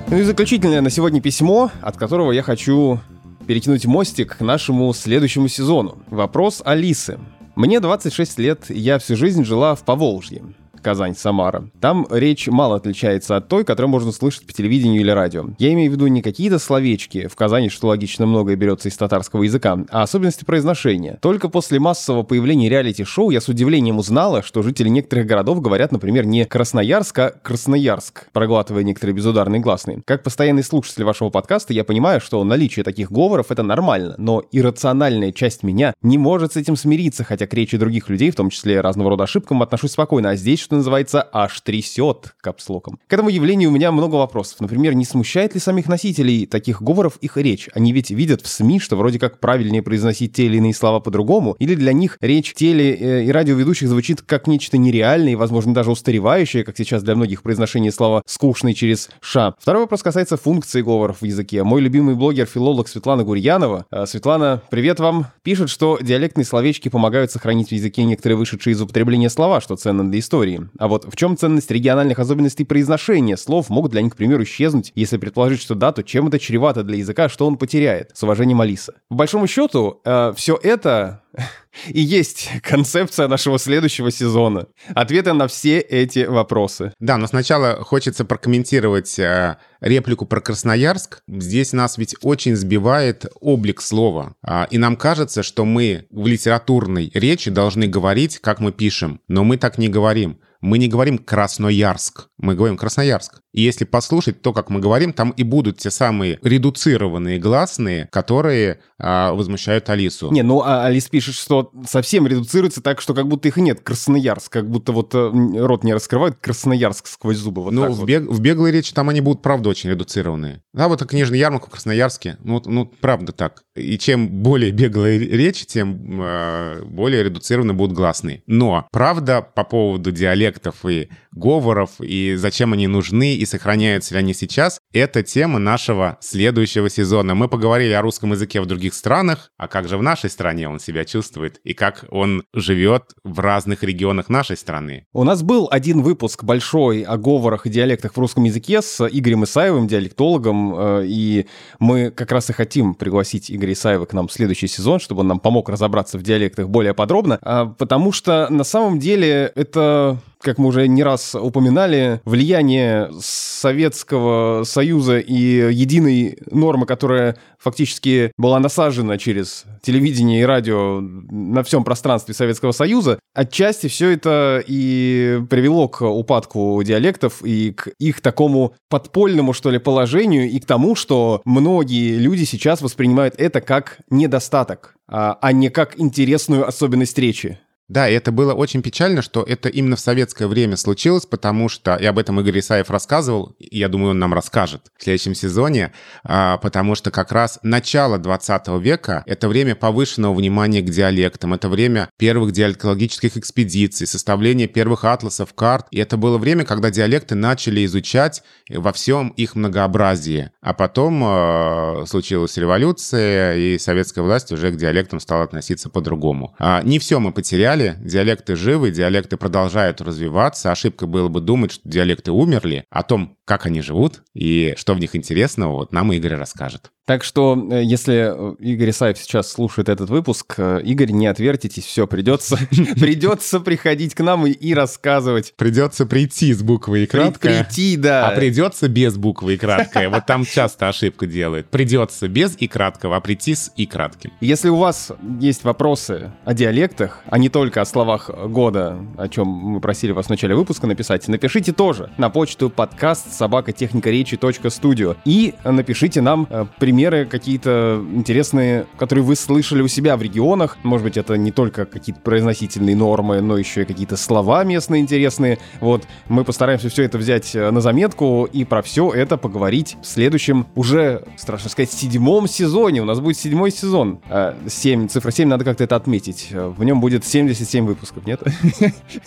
Ну и заключительное на сегодня письмо, от которого я хочу перекинуть мостик к нашему следующему сезону. Вопрос Алисы. Мне 26 лет, я всю жизнь жила в Поволжье. Казань-Самара. Там речь мало отличается от той, которую можно слышать по телевидению или радио. Я имею в виду не какие-то словечки, в Казани, что логично, многое берется из татарского языка, а особенности произношения. Только после массового появления реалити-шоу я с удивлением узнала, что жители некоторых городов говорят, например, не Красноярск, а Красноярск, проглатывая некоторые безударные гласные. Как постоянный слушатель вашего подкаста, я понимаю, что наличие таких говоров — это нормально, но иррациональная часть меня не может с этим смириться, хотя к речи других людей, в том числе разного рода ошибкам, отношусь спокойно, а здесь что называется, аж трясет капслоком. К этому явлению у меня много вопросов. Например, не смущает ли самих носителей таких говоров их речь? Они ведь видят в СМИ, что вроде как правильнее произносить те или иные слова по-другому, или для них речь теле- э, и радиоведущих звучит как нечто нереальное и, возможно, даже устаревающее, как сейчас для многих произношение слова «скучный» через «ша». Второй вопрос касается функции говоров в языке. Мой любимый блогер-филолог Светлана Гурьянова. Э, Светлана, привет вам. Пишет, что диалектные словечки помогают сохранить в языке некоторые вышедшие из употребления слова, что ценно для истории. А вот в чем ценность региональных особенностей произношения слов могут для них, к примеру, исчезнуть? Если предположить, что да, то чем это чревато для языка, что он потеряет? С уважением, Алиса. По большому счету, э, все это и есть концепция нашего следующего сезона. Ответы на все эти вопросы. Да, но сначала хочется прокомментировать э, реплику про Красноярск. Здесь нас ведь очень сбивает облик слова. Э, и нам кажется, что мы в литературной речи должны говорить, как мы пишем. Но мы так не говорим мы не говорим Красноярск, мы говорим Красноярск. И если послушать то, как мы говорим, там и будут те самые редуцированные гласные, которые а, возмущают Алису. Не, ну а Алис пишет, что совсем редуцируется так, что как будто их и нет. Красноярск, как будто вот э, рот не раскрывают Красноярск сквозь зубы. Вот ну, в, вот. бег, в беглой речи там они будут, правда, очень редуцированные. Да, вот книжный ярмарка в Красноярске, ну, ну, правда так. И чем более беглая речь, тем э, более редуцированы будут гласные. Но, правда, по поводу диалектов и говоров, и зачем они нужны, и сохраняются ли они сейчас, это тема нашего следующего сезона. Мы поговорили о русском языке в других странах, а как же в нашей стране он себя чувствует, и как он живет в разных регионах нашей страны. У нас был один выпуск большой о говорах и диалектах в русском языке с Игорем Исаевым, диалектологом, э, и мы как раз и хотим пригласить Игоря Исаева к нам в следующий сезон, чтобы он нам помог разобраться в диалектах более подробно, а, потому что на самом деле это как мы уже не раз упоминали, влияние Советского Союза и единой нормы, которая фактически была насажена через телевидение и радио на всем пространстве Советского Союза, отчасти все это и привело к упадку диалектов и к их такому подпольному, что ли, положению, и к тому, что многие люди сейчас воспринимают это как недостаток, а, а не как интересную особенность речи. Да, и это было очень печально, что это именно в советское время случилось, потому что, и об этом Игорь Исаев рассказывал, и я думаю, он нам расскажет в следующем сезоне, а, потому что как раз начало 20 века — это время повышенного внимания к диалектам, это время первых диалектологических экспедиций, составления первых атласов, карт, и это было время, когда диалекты начали изучать во всем их многообразии. А потом э, случилась революция, и советская власть уже к диалектам стала относиться по-другому. А, не все мы потеряли, далее. Диалекты живы, диалекты продолжают развиваться. Ошибка было бы думать, что диалекты умерли. О том, как они живут и что в них интересного, вот нам Игорь расскажет. Так что, э, если э, Игорь Исаев сейчас слушает этот выпуск, э, Игорь, не отвертитесь, все, придется, придется приходить к нам и, и рассказывать. Придется прийти с буквой и краткое. Прийти, да. А придется без буквы и краткое. Вот там часто ошибку делают. Придется без и краткого, а прийти с и кратким. Если у вас есть вопросы о диалектах, а не только о словах года, о чем мы просили вас в начале выпуска написать, напишите тоже на почту подкаст собакатехникаречи.студио и напишите нам при примеры какие-то интересные, которые вы слышали у себя в регионах. Может быть, это не только какие-то произносительные нормы, но еще и какие-то слова местные интересные. Вот, мы постараемся все это взять э, на заметку и про все это поговорить в следующем, уже, страшно сказать, седьмом сезоне. У нас будет седьмой сезон. 7, а, цифра 7, надо как-то это отметить. В нем будет 77 выпусков, нет?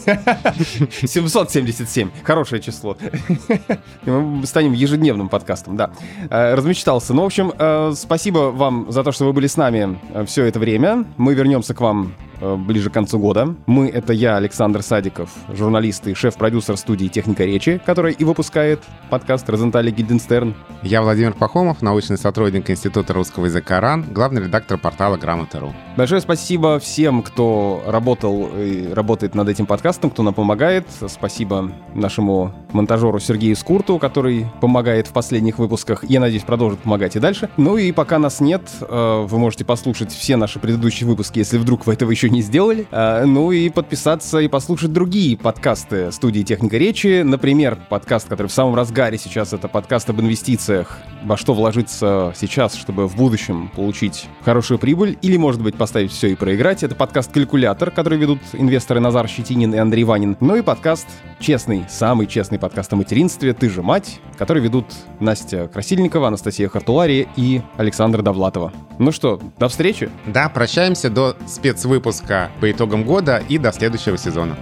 777. Хорошее число. Мы станем ежедневным подкастом, да. Э, размечтался. Ну, в общем, Э, спасибо вам за то, что вы были с нами э, все это время. Мы вернемся к вам ближе к концу года. Мы — это я, Александр Садиков, журналист и шеф-продюсер студии «Техника речи», которая и выпускает подкаст «Розентали Гильденстерн». Я Владимир Пахомов, научный сотрудник Института русского языка РАН, главный редактор портала «Грамота.ру». Большое спасибо всем, кто работал и работает над этим подкастом, кто нам помогает. Спасибо нашему монтажеру Сергею Скурту, который помогает в последних выпусках. Я надеюсь, продолжит помогать и дальше. Ну и пока нас нет, э, вы можете послушать все наши предыдущие выпуски, если вдруг вы этого еще не сделали. А, ну и подписаться и послушать другие подкасты студии «Техника речи». Например, подкаст, который в самом разгаре сейчас, это подкаст об инвестициях. Во что вложиться сейчас, чтобы в будущем получить хорошую прибыль или, может быть, поставить все и проиграть. Это подкаст «Калькулятор», который ведут инвесторы Назар Щетинин и Андрей Ванин. Ну и подкаст честный, самый честный подкаст о материнстве «Ты же мать», который ведут Настя Красильникова, Анастасия Хартулария и Александра Довлатова. Ну что, до встречи. Да, прощаемся до спецвыпуска по итогам года и до следующего сезона.